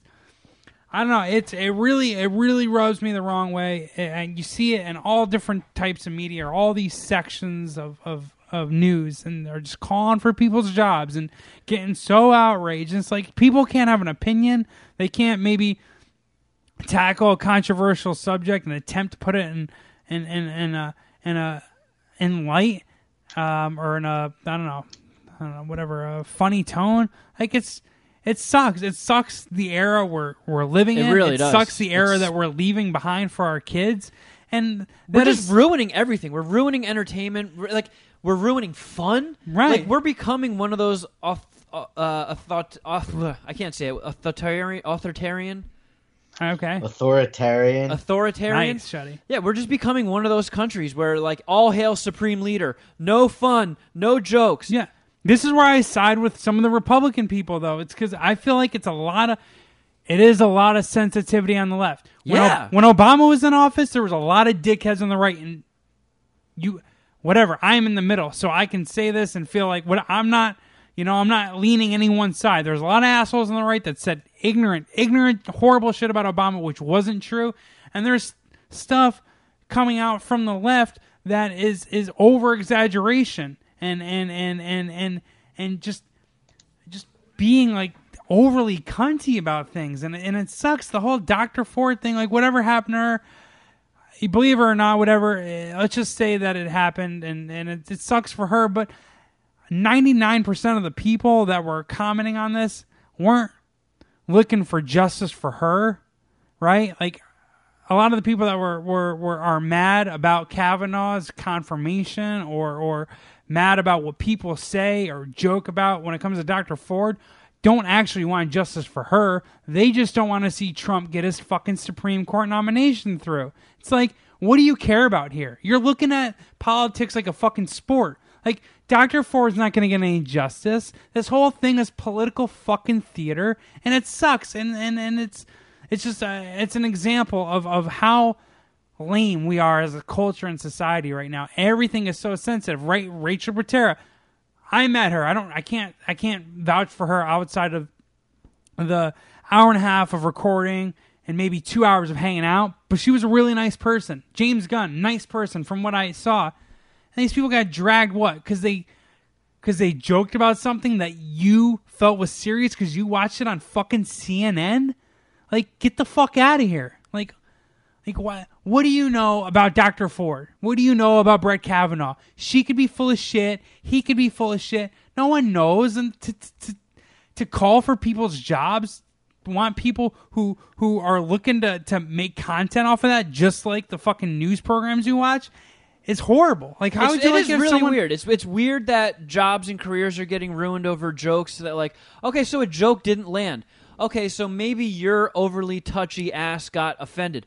I don't know. It's it really it really rubs me the wrong way, and you see it in all different types of media, or all these sections of of of news, and they're just calling for people's jobs and getting so outraged. And it's like people can't have an opinion. They can't maybe tackle a controversial subject and attempt to put it in in in, in a in a in light um, or in a I don't know I don't know whatever a funny tone. Like it's it sucks. It sucks the era we're we're living It in. really it does. sucks the era It's- that we're leaving behind for our kids. And we're just is- ruining everything. We're ruining entertainment. We're, like we're ruining fun. Right. Like we're becoming one of those auth- uh, uh, author- auth- I can't say it. Authoritarian, authoritarian, Okay. Authoritarian. authoritarian. Nice, Shuddy. Yeah, we're just becoming one of those countries where like all hail supreme leader, no fun, no jokes. Yeah. This is where I side with some of the Republican people, though. It's because I feel like it's a lot of, it is a lot of sensitivity on the left. When, Yeah. when Obama was in office, there was a lot of dickheads on the right, and you, whatever. I am in the middle, so I can say this and feel like what I'm not. You know, I'm not leaning any one side. There's a lot of assholes on the right that said ignorant, ignorant, horrible shit about Obama, which wasn't true. And there's stuff coming out from the left that is is over exaggeration and and and and and and just just being like overly cunty about things and and it sucks the whole Dr. Ford thing like whatever happened to her believe her or not whatever eh, let's just say that it happened and and it, it sucks for her but 99% of the people that were commenting on this weren't looking for justice for her right like a lot of the people that were, were, were are mad about Kavanaugh's confirmation or or mad about what people say or joke about when it comes to Dr. Ford don't actually want justice for her. They just don't want to see Trump get his fucking Supreme Court nomination through. It's like, what do you care about here? You're looking at politics like a fucking sport. Like Dr. Ford's not going to get any justice. This whole thing is political fucking theater, and it sucks. And and and it's it's just a, it's an example of of how lame we are as a culture and society right now. Everything is so sensitive. Right, Rachel Butera. I met her. I don't. I can't. I can't vouch for her outside of the hour and a half of recording and maybe two hours of hanging out. But she was a really nice person. James Gunn, nice person from what I saw. And these people got dragged what? Because they because they joked about something that you felt was serious because you watched it on fucking CNN. Like, get the fuck out of here. Like, like what? What do you know about Dr. Ford? What do you know about Brett Kavanaugh? She could be full of shit. He could be full of shit. No one knows. And to to to call for people's jobs, want people who who are looking to to make content off of that, just like the fucking news programs you watch, it's horrible. Like, how It's- would you it like is really someone- weird. It's it's weird that jobs and careers are getting ruined over jokes that like okay, so a joke didn't land. Okay, so maybe your overly touchy ass got offended.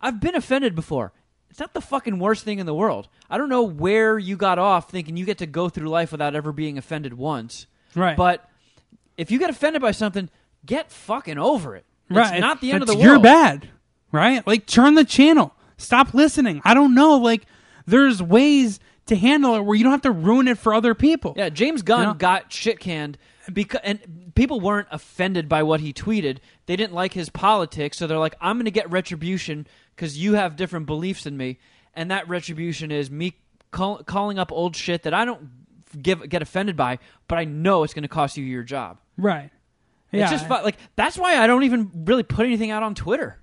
I've been offended before. It's not the fucking worst thing in the world. I don't know where you got off thinking you get to go through life without ever being offended once. Right. But if you get offended by something, get fucking over it. It's right. not the end of the world. You're bad, right? Like turn the channel. Stop listening. I don't know. Like there's ways to handle it where you don't have to ruin it for other people. Yeah, James Gunn You know? got shit canned because and people weren't offended by what he tweeted. They didn't like his politics, so they're like, "I'm going to get retribution because you have different beliefs than me." And that retribution is me call, calling up old shit that I don't give get offended by, but I know it's going to cost you your job. Right. Yeah. It's just like that's why I don't even really put anything out on Twitter.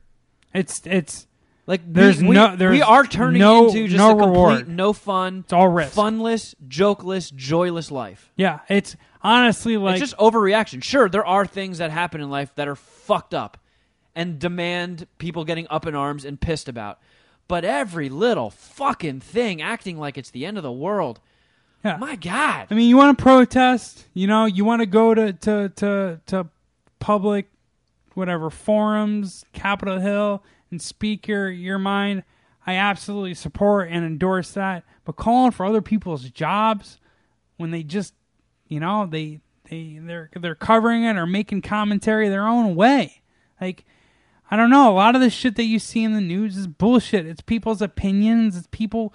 It's it's Like There's we, no- there's we are turning no- into just no a complete reward. no fun, It's all risk. funless, jokeless, joyless life. yeah. It's honestly like it's just overreaction. Sure, there are things that happen in life that are fucked up and demand people getting up in arms and pissed about. But every little fucking thing acting like it's the end of the world. Yeah. My God. I mean, you want to protest, you know, you want to go to, to, to, to public, whatever, forums, Capitol Hill, and speak your, your mind. I absolutely support and endorse that. But calling for other people's jobs when they just, you know, they, they, they're, they're covering it or making commentary their own way. Like, I don't know. A lot of the shit that you see in the news is bullshit. It's people's opinions. It's people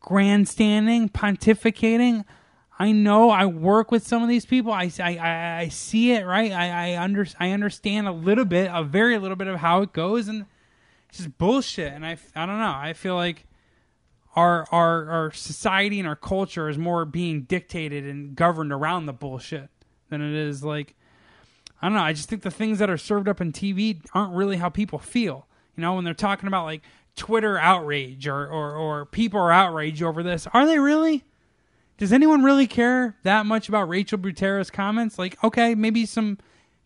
grandstanding, pontificating. I know I work with some of these people. I, I, I, see it, right? I, I, under, I understand a little bit, a very little bit of how it goes, and it's just bullshit. And I, I don't know. I feel like our, our, our society and our culture is more being dictated and governed around the bullshit than it is like, I don't know. I just think the things that are served up in TV aren't really how people feel. You know, when they're talking about like Twitter outrage or, or, or people are outraged over this, are they really? Does anyone really care that much about Rachel Butera's comments? Like, okay, maybe some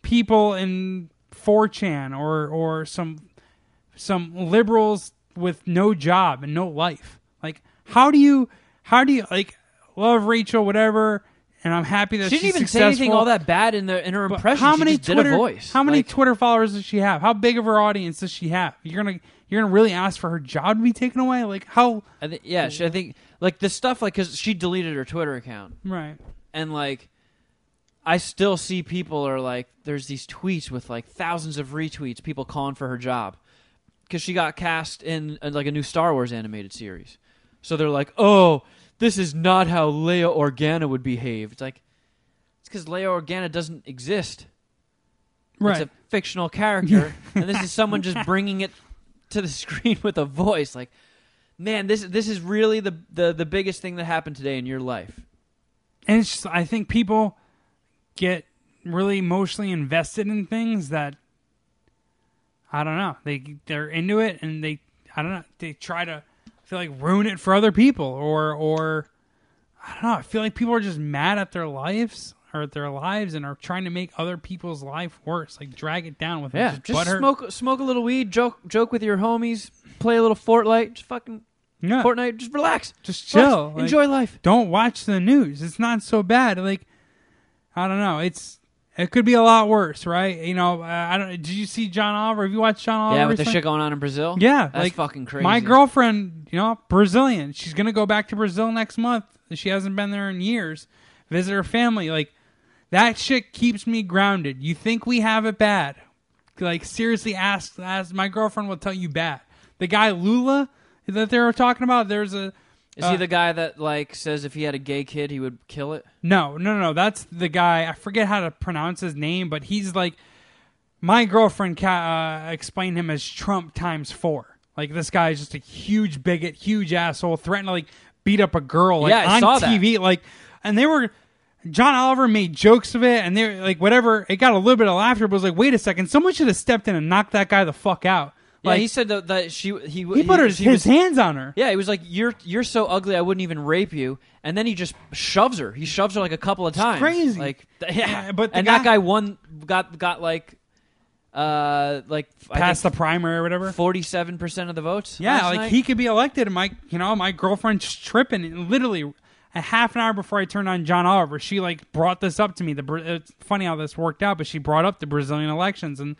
people in 4chan or or some some liberals with no job and no life. Like, how do you how do you like love Rachel whatever and I'm happy that she didn't even say anything all that bad in the in her But impression. how many Twitter voice. How many Like, Twitter followers does she have? How big of her audience does she have? You're gonna you're gonna really ask for her job to be taken away? Like how? I think yeah, she, I think like the stuff like because she deleted her Twitter account Right. and like I still see people are like there's these tweets with like thousands of retweets, people calling for her job because she got cast in uh, like a new Star Wars animated series. So they're like, oh, this is not how Leia Organa would behave. It's like it's because Leia Organa doesn't exist. Right. It's a fictional character, and this is someone just bringing it to the screen with a voice. Like, man, this this is really the the, the biggest thing that happened today in your life. And it's just, I think people get really emotionally invested in things that I don't know. They they're into it and they I don't know. They try to I feel like ruin it for other people or or I don't know. I feel like people are just mad at their lives or at their lives and are trying to make other people's life worse. Like drag it down with Yeah, just, just smoke smoke a little weed, joke joke with your homies, play a little Fortnite, just fucking Yeah. Fortnite, just relax, Just Relax, chill. Like, enjoy life. Don't watch the news. It's not so bad. Like I don't know. It's it could be a lot worse, right? You know, uh, I don't. Did you see John Oliver? Have you watched John Oliver? Yeah, with the shit going on in Brazil. Yeah, that's like fucking crazy. My girlfriend, you know, Brazilian. She's gonna go back to Brazil next month. She hasn't been there in years. Visit her family. Like that shit keeps me grounded. You think we have it bad? Like seriously, ask. Ask my girlfriend will tell you bad. The guy Lula that they were talking about. There's a. Is uh, he the guy that like says if he had a gay kid he would kill it? No, no, no. That's the guy. I forget how to pronounce his name, but he's like my girlfriend ca- uh, explained him as Trump times four. Like this guy is just a huge bigot, huge asshole, threatening to like beat up a girl like Yeah, I on saw that. TV. Like, and they were. John Oliver made jokes of it, and they're like whatever. It got a little bit of laughter, but it was like, wait a second, someone should have stepped in and knocked that guy the fuck out. Yeah, Like he said that, that she he he put his, she his was- hands on her. Yeah, he was like, "You're you're so ugly, I wouldn't even rape you." And then he just shoves her. He shoves her like a couple of times. crazy. Like, yeah, Yeah, but the and guy- that guy won, got got like, uh, like Past the primary or whatever. forty-seven percent of the votes. Yeah, like night. he could be elected. And my, you know, my girlfriend's tripping. And literally, a half an hour before I turned on John Oliver, she like brought this up to me. The it's funny how this worked out, but she brought up the Brazilian elections and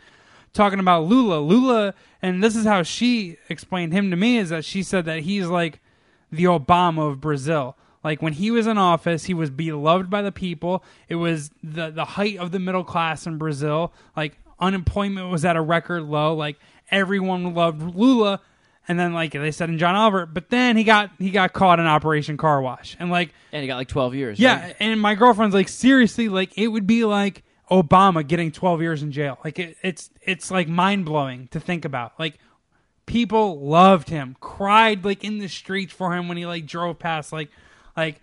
talking about Lula. Lula, and this is how she explained him to me: is that she said that he's like the Obama of Brazil. Like when he was in office, he was beloved by the people. It was the the height of the middle class in Brazil. Like unemployment was at a record low. Like everyone loved Lula. And then like they said in John Oliver, but then he got he got caught in Operation Car Wash. And like and he got like twelve years. yeah, right? and my girlfriend's like seriously like it would be like Obama getting 12 years in jail. Like it, it's it's like mind-blowing to think about. Like people loved him, cried like in the streets for him when he like drove past like like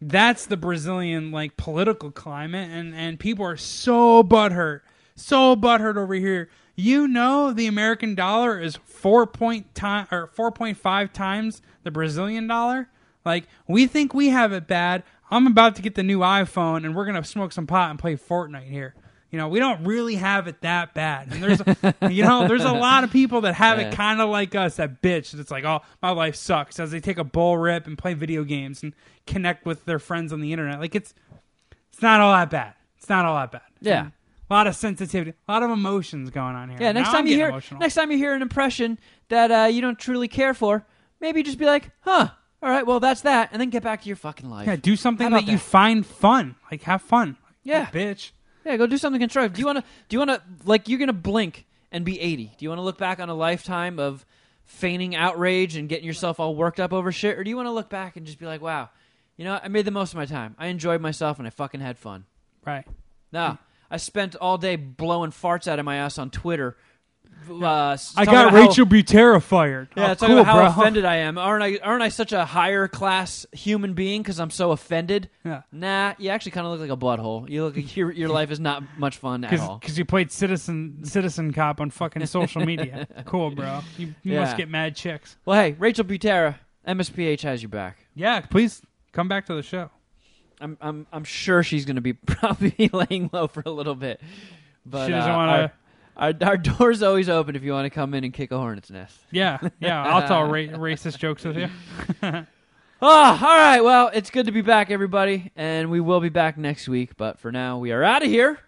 that's the Brazilian like political climate and and people are so butthurt. So butthurt over here. You know the American dollar is 4 point time or 4.5 times the Brazilian dollar? Like we think we have it bad. I'm about to get the new iPhone and we're going to smoke some pot and play Fortnite here. You know, we don't really have it that bad. And there's, you know, there's a lot of people that have Yeah. it kind of like us, that bitch. That's like, oh, my life sucks as they take a bull rip and play video games and connect with their friends on the internet. Like it's, it's not all that bad. It's not all that bad. Yeah. A lot of sensitivity, a lot of emotions going on here. Yeah, next Now time I'm you hear emotional. next time you hear an impression that uh, you don't truly care for, maybe just be like, "Huh, all right, well that's that," and then get back to your fucking life. yeah, do something How about that you that? find fun. Like have fun. Yeah. Oh, bitch. Yeah, go do something constructive. Do you want to? Do you want to? Like, you're gonna blink and be 80. Do you want to look back on a lifetime of feigning outrage and getting yourself all worked up over shit, or do you want to look back and just be like, "Wow, you know, I made the most of my time. I enjoyed myself and I fucking had fun." Right. No, I spent all day blowing farts out of my ass on Twitter. Uh, s- I talking got about how- Rachel Butera fired. Yeah, oh, talking cool, about how bro. offended I am. Aren't I? Aren't I such a higher class human being because I'm so offended? Yeah. Nah, you actually kind of look like a butthole. You look like your your life is not much fun at all. Because you played citizen citizen cop on fucking social media. cool, bro. You, you Yeah. must get mad chicks. Well, hey, Rachel Butera, MSPH has you back. Yeah, please come back to the show. I'm I'm I'm sure she's going to be probably laying low for a little bit. But She doesn't uh, wanna- Our, our, our door's always open if you want to come in and kick a hornet's nest. Yeah, yeah. I'll tell ra- racist jokes with you. Oh, all right. Well, it's good to be back, everybody, and we will be back next week. But for now, we are out of here.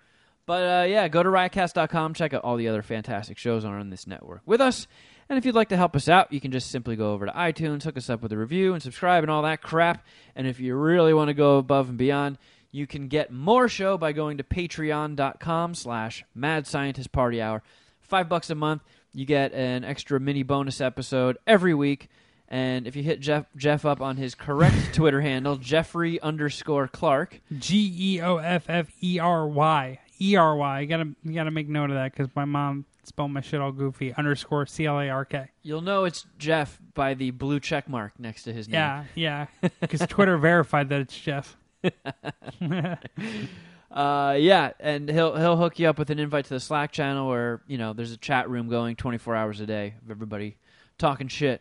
But uh, yeah, go to riotcast.com, check out all the other fantastic shows on this network with us. And if you'd like to help us out, you can just simply go over to iTunes, hook us up with a review, and subscribe and all that crap. And if you really want to go above and beyond, you can get more show by going to patreon.com slash mad scientist party hour. Five bucks a month, you get an extra mini bonus episode every week. And if you hit Jeff Jeff up on his correct Twitter handle, Geoffery underscore Clark, G E O F F E R Y. E R Y. You gotta you gotta make note of that because my mom spelled my shit all goofy. Underscore C L A R K. you'll know it's Jeff by the blue check mark next to his name. Yeah, yeah. Because Twitter verified that it's Jeff. Uh, yeah, and he'll he'll hook you up with an invite to the Slack channel where you know there's a chat room going 24 hours a day of everybody talking shit.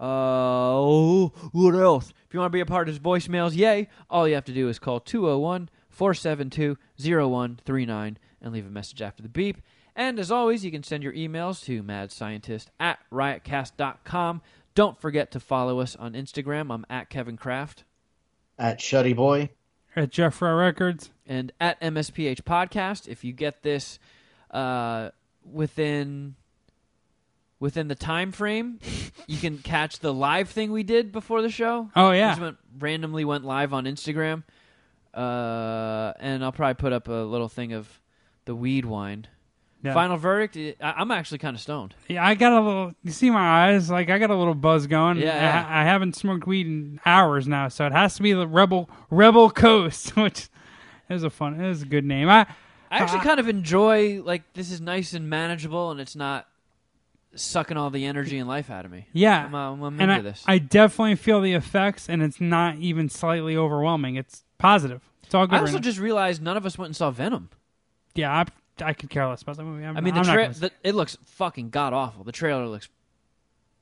Uh, oh, what else? If you want to be a part of his voicemails, yay! All you have to do is call 201 472 0139 and leave a message after the beep. And as always, you can send your emails to madscientist at riotcast.com. Don't forget to follow us on Instagram. I'm at Kevin Kraft At Shuddy Boy. At Jeff Row Records. and at MSPH Podcast. If you get this uh, within within the time frame, you can catch the live thing we did before the show. Oh, We yeah. just went, randomly went live on Instagram, uh, and I'll probably put up a little thing of the weed wine. Yeah. Final verdict. I, I'm actually kind of stoned. Yeah, I got a little. You see my eyes? Like I got a little buzz going. Yeah, I, yeah. I haven't smoked weed in hours now, so it has to be the Rebel Rebel Coast, which is a fun. It is a good name. I I actually Uh, kind of enjoy like this is nice and manageable, and it's not sucking all the energy and life out of me. yeah, I'm, uh, I'm and into I, this. I definitely feel the effects, and it's not even slightly overwhelming. It's positive. It's all good. I right also now. just realized none of us went and saw Venom. yeah, I, I could care less about that movie. I'm, I mean, the, I'm not tra- gonna- the it looks fucking god awful. The trailer looks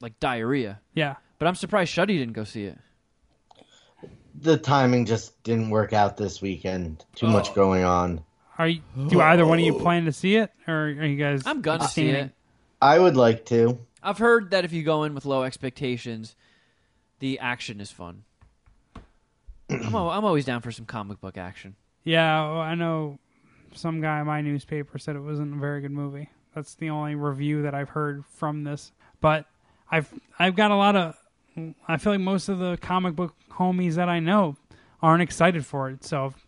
like diarrhea. yeah, But I'm surprised Shuddy didn't go see it. The timing just didn't work out this weekend. Too Oh. much going on. are you, do either one of you plan to see it, or are you guys? I'm gonna see abstaining? it. I would like to. I've heard that if you go in with low expectations, the action is fun. I'm, al- I'm always down for some comic book action. Yeah, well, I know some guy in my newspaper said it wasn't a very good movie. That's the only review that I've heard from this. But I've I've got a lot of I feel like most of the comic book homies that I know aren't excited for it. So if,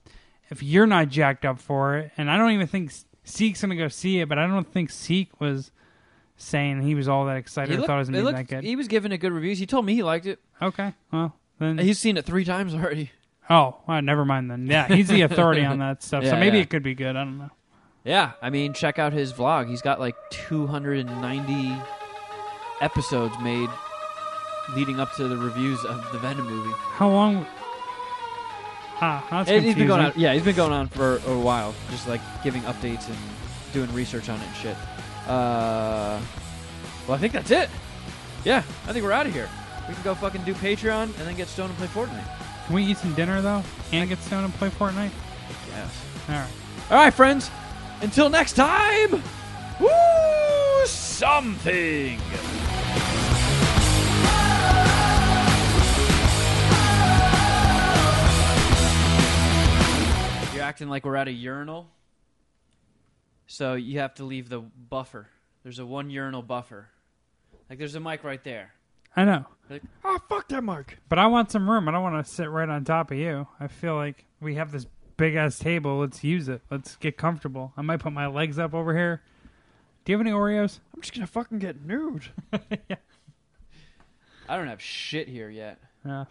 if you're not jacked up for it, and I don't even think Seek's gonna go see it, but I don't think Seek was saying he was all that excited He looked- thought it was gonna it be looked- that good. He was giving it good reviews. He told me he liked it. Okay, well then He's seen it three times already. Oh well, never mind then. Yeah, he's the authority on that stuff. so Yeah, maybe yeah. it could be good. I don't know. Yeah, I mean, check out his vlog. He's got like 290 episodes made leading up to the reviews of the Venom movie. How long? Ah, that's And he's been going on. confusing. Yeah, he's been going on for a while, just like giving updates and doing research on it and shit. Uh, well, I think that's it. Yeah, I think we're out of here. We can go fucking do Patreon and then get stoned and play Fortnite. Can we eat some dinner though and get stoned and play Fortnite? Yes. All right. All right, friends. Until next time. Woo! Something. You're acting like we're at a urinal. So you have to leave the buffer. There's a one urinal buffer. Like there's a mic right there. I know, Like, oh fuck that mark. but I want some room. I don't want to sit right on top of you. I feel like we have this big ass table. Let's use it. Let's get comfortable. I might put my legs up over here. Do you have any Oreos? I'm just gonna fucking get nude. I don't have shit here yet. Yeah.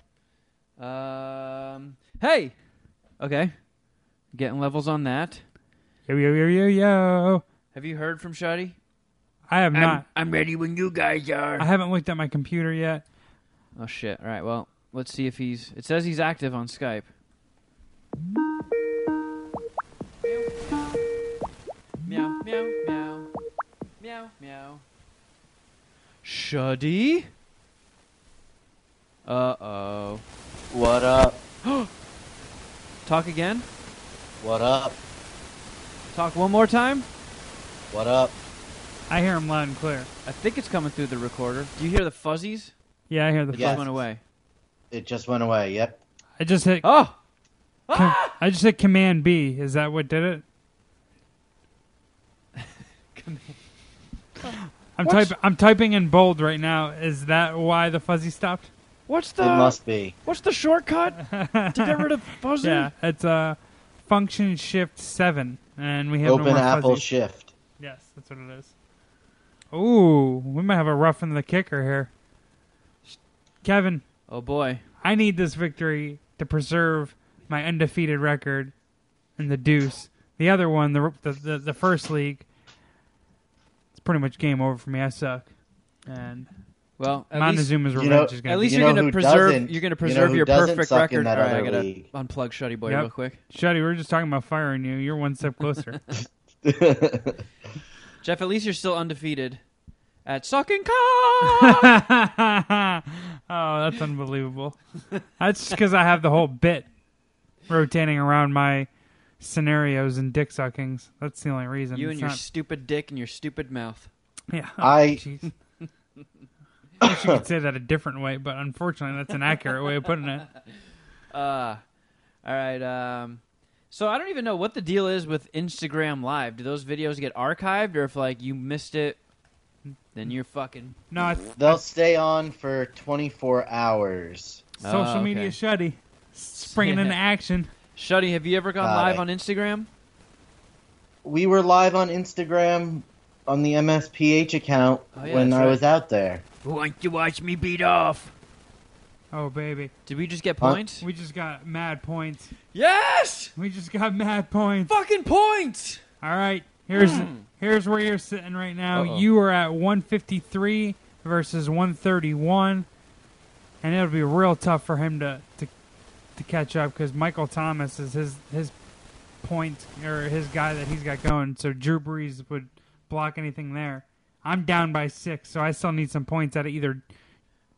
Um. Hey. Okay. Getting levels on that. Yo yo yo yo yo. Have you heard from Shuddy? I have I'm, not. I'm ready when you guys are. I haven't looked at my computer yet. Oh shit. All right. Well, let's see if he's. It says he's active on Skype. Meow meow meow meow meow. Shuddy. Uh oh. What up? Talk again. What up? Talk one more time. What up? I hear him loud and clear. I think it's coming through the recorder. Do you hear the fuzzies? Yeah, I hear the fuzzies. It Yes. just went away. It just went away. Yep. I just hit. Oh, Com- I just hit Command B. Is that what did it? I'm What's- typing. I'm typing in bold right now. Is that why the fuzzy stopped? what's the It the must be. what's the shortcut to get rid of fuzzy? Yeah, it's uh, function shift seven, and we have no Open more Apple fuzzy. Shift. Yes, that's what it is. Ooh, we might have a rough in the kicker here. Kevin, Oh boy. I need this victory to preserve my undefeated record in the deuce. The other one, the the the, the first league, it's pretty much game over for me. I suck, and Well, at least, Montezuma's You revenge know- is going at to least You you're gonna preserve you're gonna you know preserve your perfect record. that All right, I other gotta unplug Shuddy Boy Yep. real quick. be. Shuddy, we were just talking about firing you. You're one step closer. Jeff, at least you're still undefeated at sucking cock. oh, that's unbelievable. That's because I have the whole bit rotating around my scenarios and dick suckings. That's the only reason. you It's and your not- stupid dick and your stupid mouth. yeah. I- jeez. I wish you could say that a different way, but unfortunately, that's an accurate way of putting it. Uh, all right. Um, so I don't even know what the deal is with Instagram Live. Do those videos get archived, or if like you missed it, then you're fucking No, it's They'll stay on for 24 hours. social Oh, okay. media Shuddy springing into action. Shuddy. Have you ever gone Got live it. on Instagram? We were live on Instagram on the MSPH account Oh, yeah, when I right. was out there. Want to watch me beat off? Oh baby, Did we just get Huh? points? we just got mad points. Yes, We just got mad points. fucking points. All right, here's hmm. here's where you're sitting right now. Uh-oh. You are at 153 versus 131, and it'll be real tough for him to to, to catch up because Michael Thomas is his his point or his guy that he's got going. So Drew Brees would block anything there. I'm down by six, so I still need some points out of either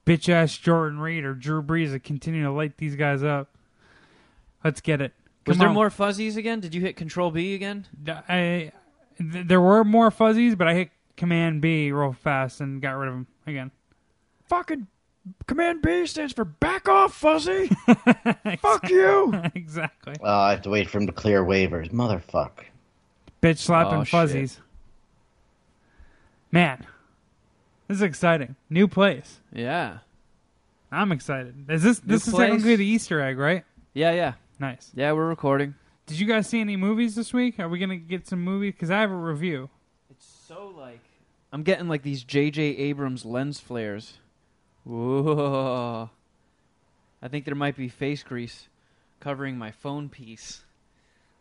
bitch ass Jordan Reed or Drew Brees to continue to light these guys up. Let's get it. Was Come there on. more fuzzies again? Did you hit Control B again? I, th- there were more fuzzies, but I hit Command B real fast and got rid of them again. Fucking Command B stands for back off, Fuzzy. Fuck you. exactly. Oh, I have to wait for him to clear waivers. Motherfuck. Bitch slapping Oh, shit. fuzzies. Man, this is exciting. New place. Yeah, I'm excited. Is this New this is place? technically the Easter egg, right? yeah, yeah, Nice. yeah. We're recording. Did you guys see any movies this week? Are we gonna get some movies? Because I have a review. It's so like I'm getting like these J.J. Abrams lens flares. Whoa! I think there might be face grease covering my phone piece.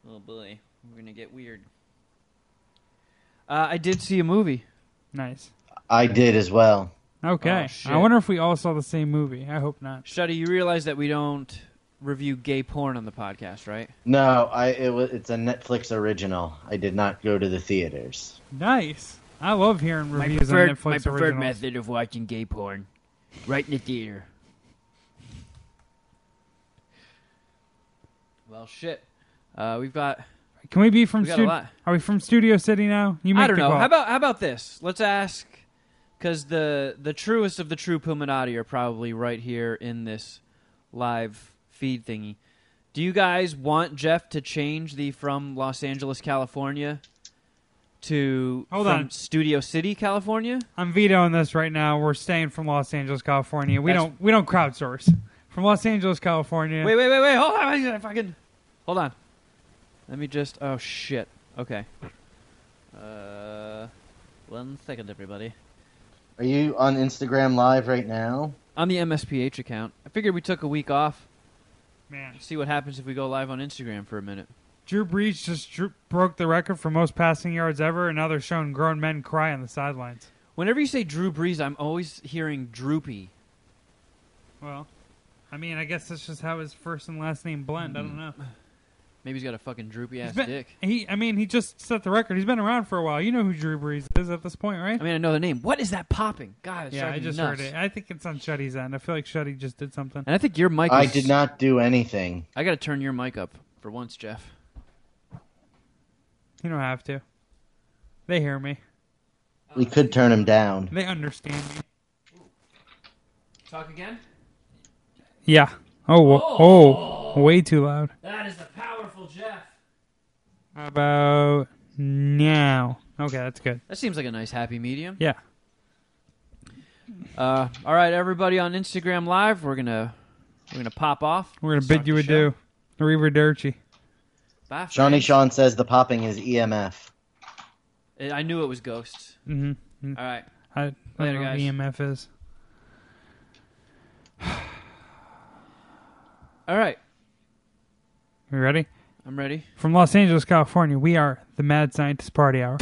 Oh boy, we're gonna get weird. Uh, I did see a movie. Nice. I did as well. Okay. Oh. I wonder if we all saw the same movie. I hope not. Shuddy, you realize that we don't review gay porn on the podcast, right? No, I it was it's a Netflix original. I did not go to the theaters. Nice. I love hearing My reviews preferred, on Netflix my preferred originals. method of watching gay porn. Right in the theater. Well, shit. Uh, we've got. Can we be from We got a studio? lot. Are we from Studio City now? You make I don't the know. call. How about how about this? Let's ask because the the truest of the true Puminati are probably right here in this live feed thingy. Do you guys want Jeff to change the from Los Angeles, California to Hold from on. Studio City, California? I'm vetoing this right now. We're staying from Los Angeles, California. We That's- don't we don't crowdsource from Los Angeles, California. Wait, wait, wait, wait. Hold on. I gotta fucking hold on. Let me just. Oh shit. Okay. Uh, one second, everybody. Are you on Instagram Live right now? On the MSPH account, I figured we took a week off. Man, See what happens if we go live on Instagram for a minute. Drew Brees just drew, broke the record for most passing yards ever, and now they're showing grown men cry on the sidelines. Whenever you say Drew Brees, I'm always hearing Droopy. Well, I mean, I guess that's just how his first and last name blend. I don't hmm. know. Maybe he's got a fucking droopy ass been- dick. He, I mean, he just set the record. He's been around for a while. You know who Drew Brees is at this point, right? I mean, I know the name. What is that popping? God, it's yeah, I just nuts. heard it. I think it's on Shuddy's end. I feel like Shuddy just did something. And I think your mic. I is- did not do anything. I gotta turn your mic up for once, Jeff. You don't have to. They hear me. We could turn him down. They understand me. Talk again. Yeah. Oh, whoa- oh, oh, way too loud. That is the powerful Jeff. How about now? Okay, that's good. That seems like a nice happy medium. Yeah. Uh, all right, everybody on Instagram Live, we're gonna we're gonna pop off. We're gonna bid you the adieu. Arrivederci. Bye, Shawnee friends. Sean says the popping is EMF. I I knew it was ghosts. Mm-hmm. All right. I, I Later, don't know what guys. EMF is. All right. You ready? I'm ready. From Los Angeles, California, we are the Mad Scientist Party Hour.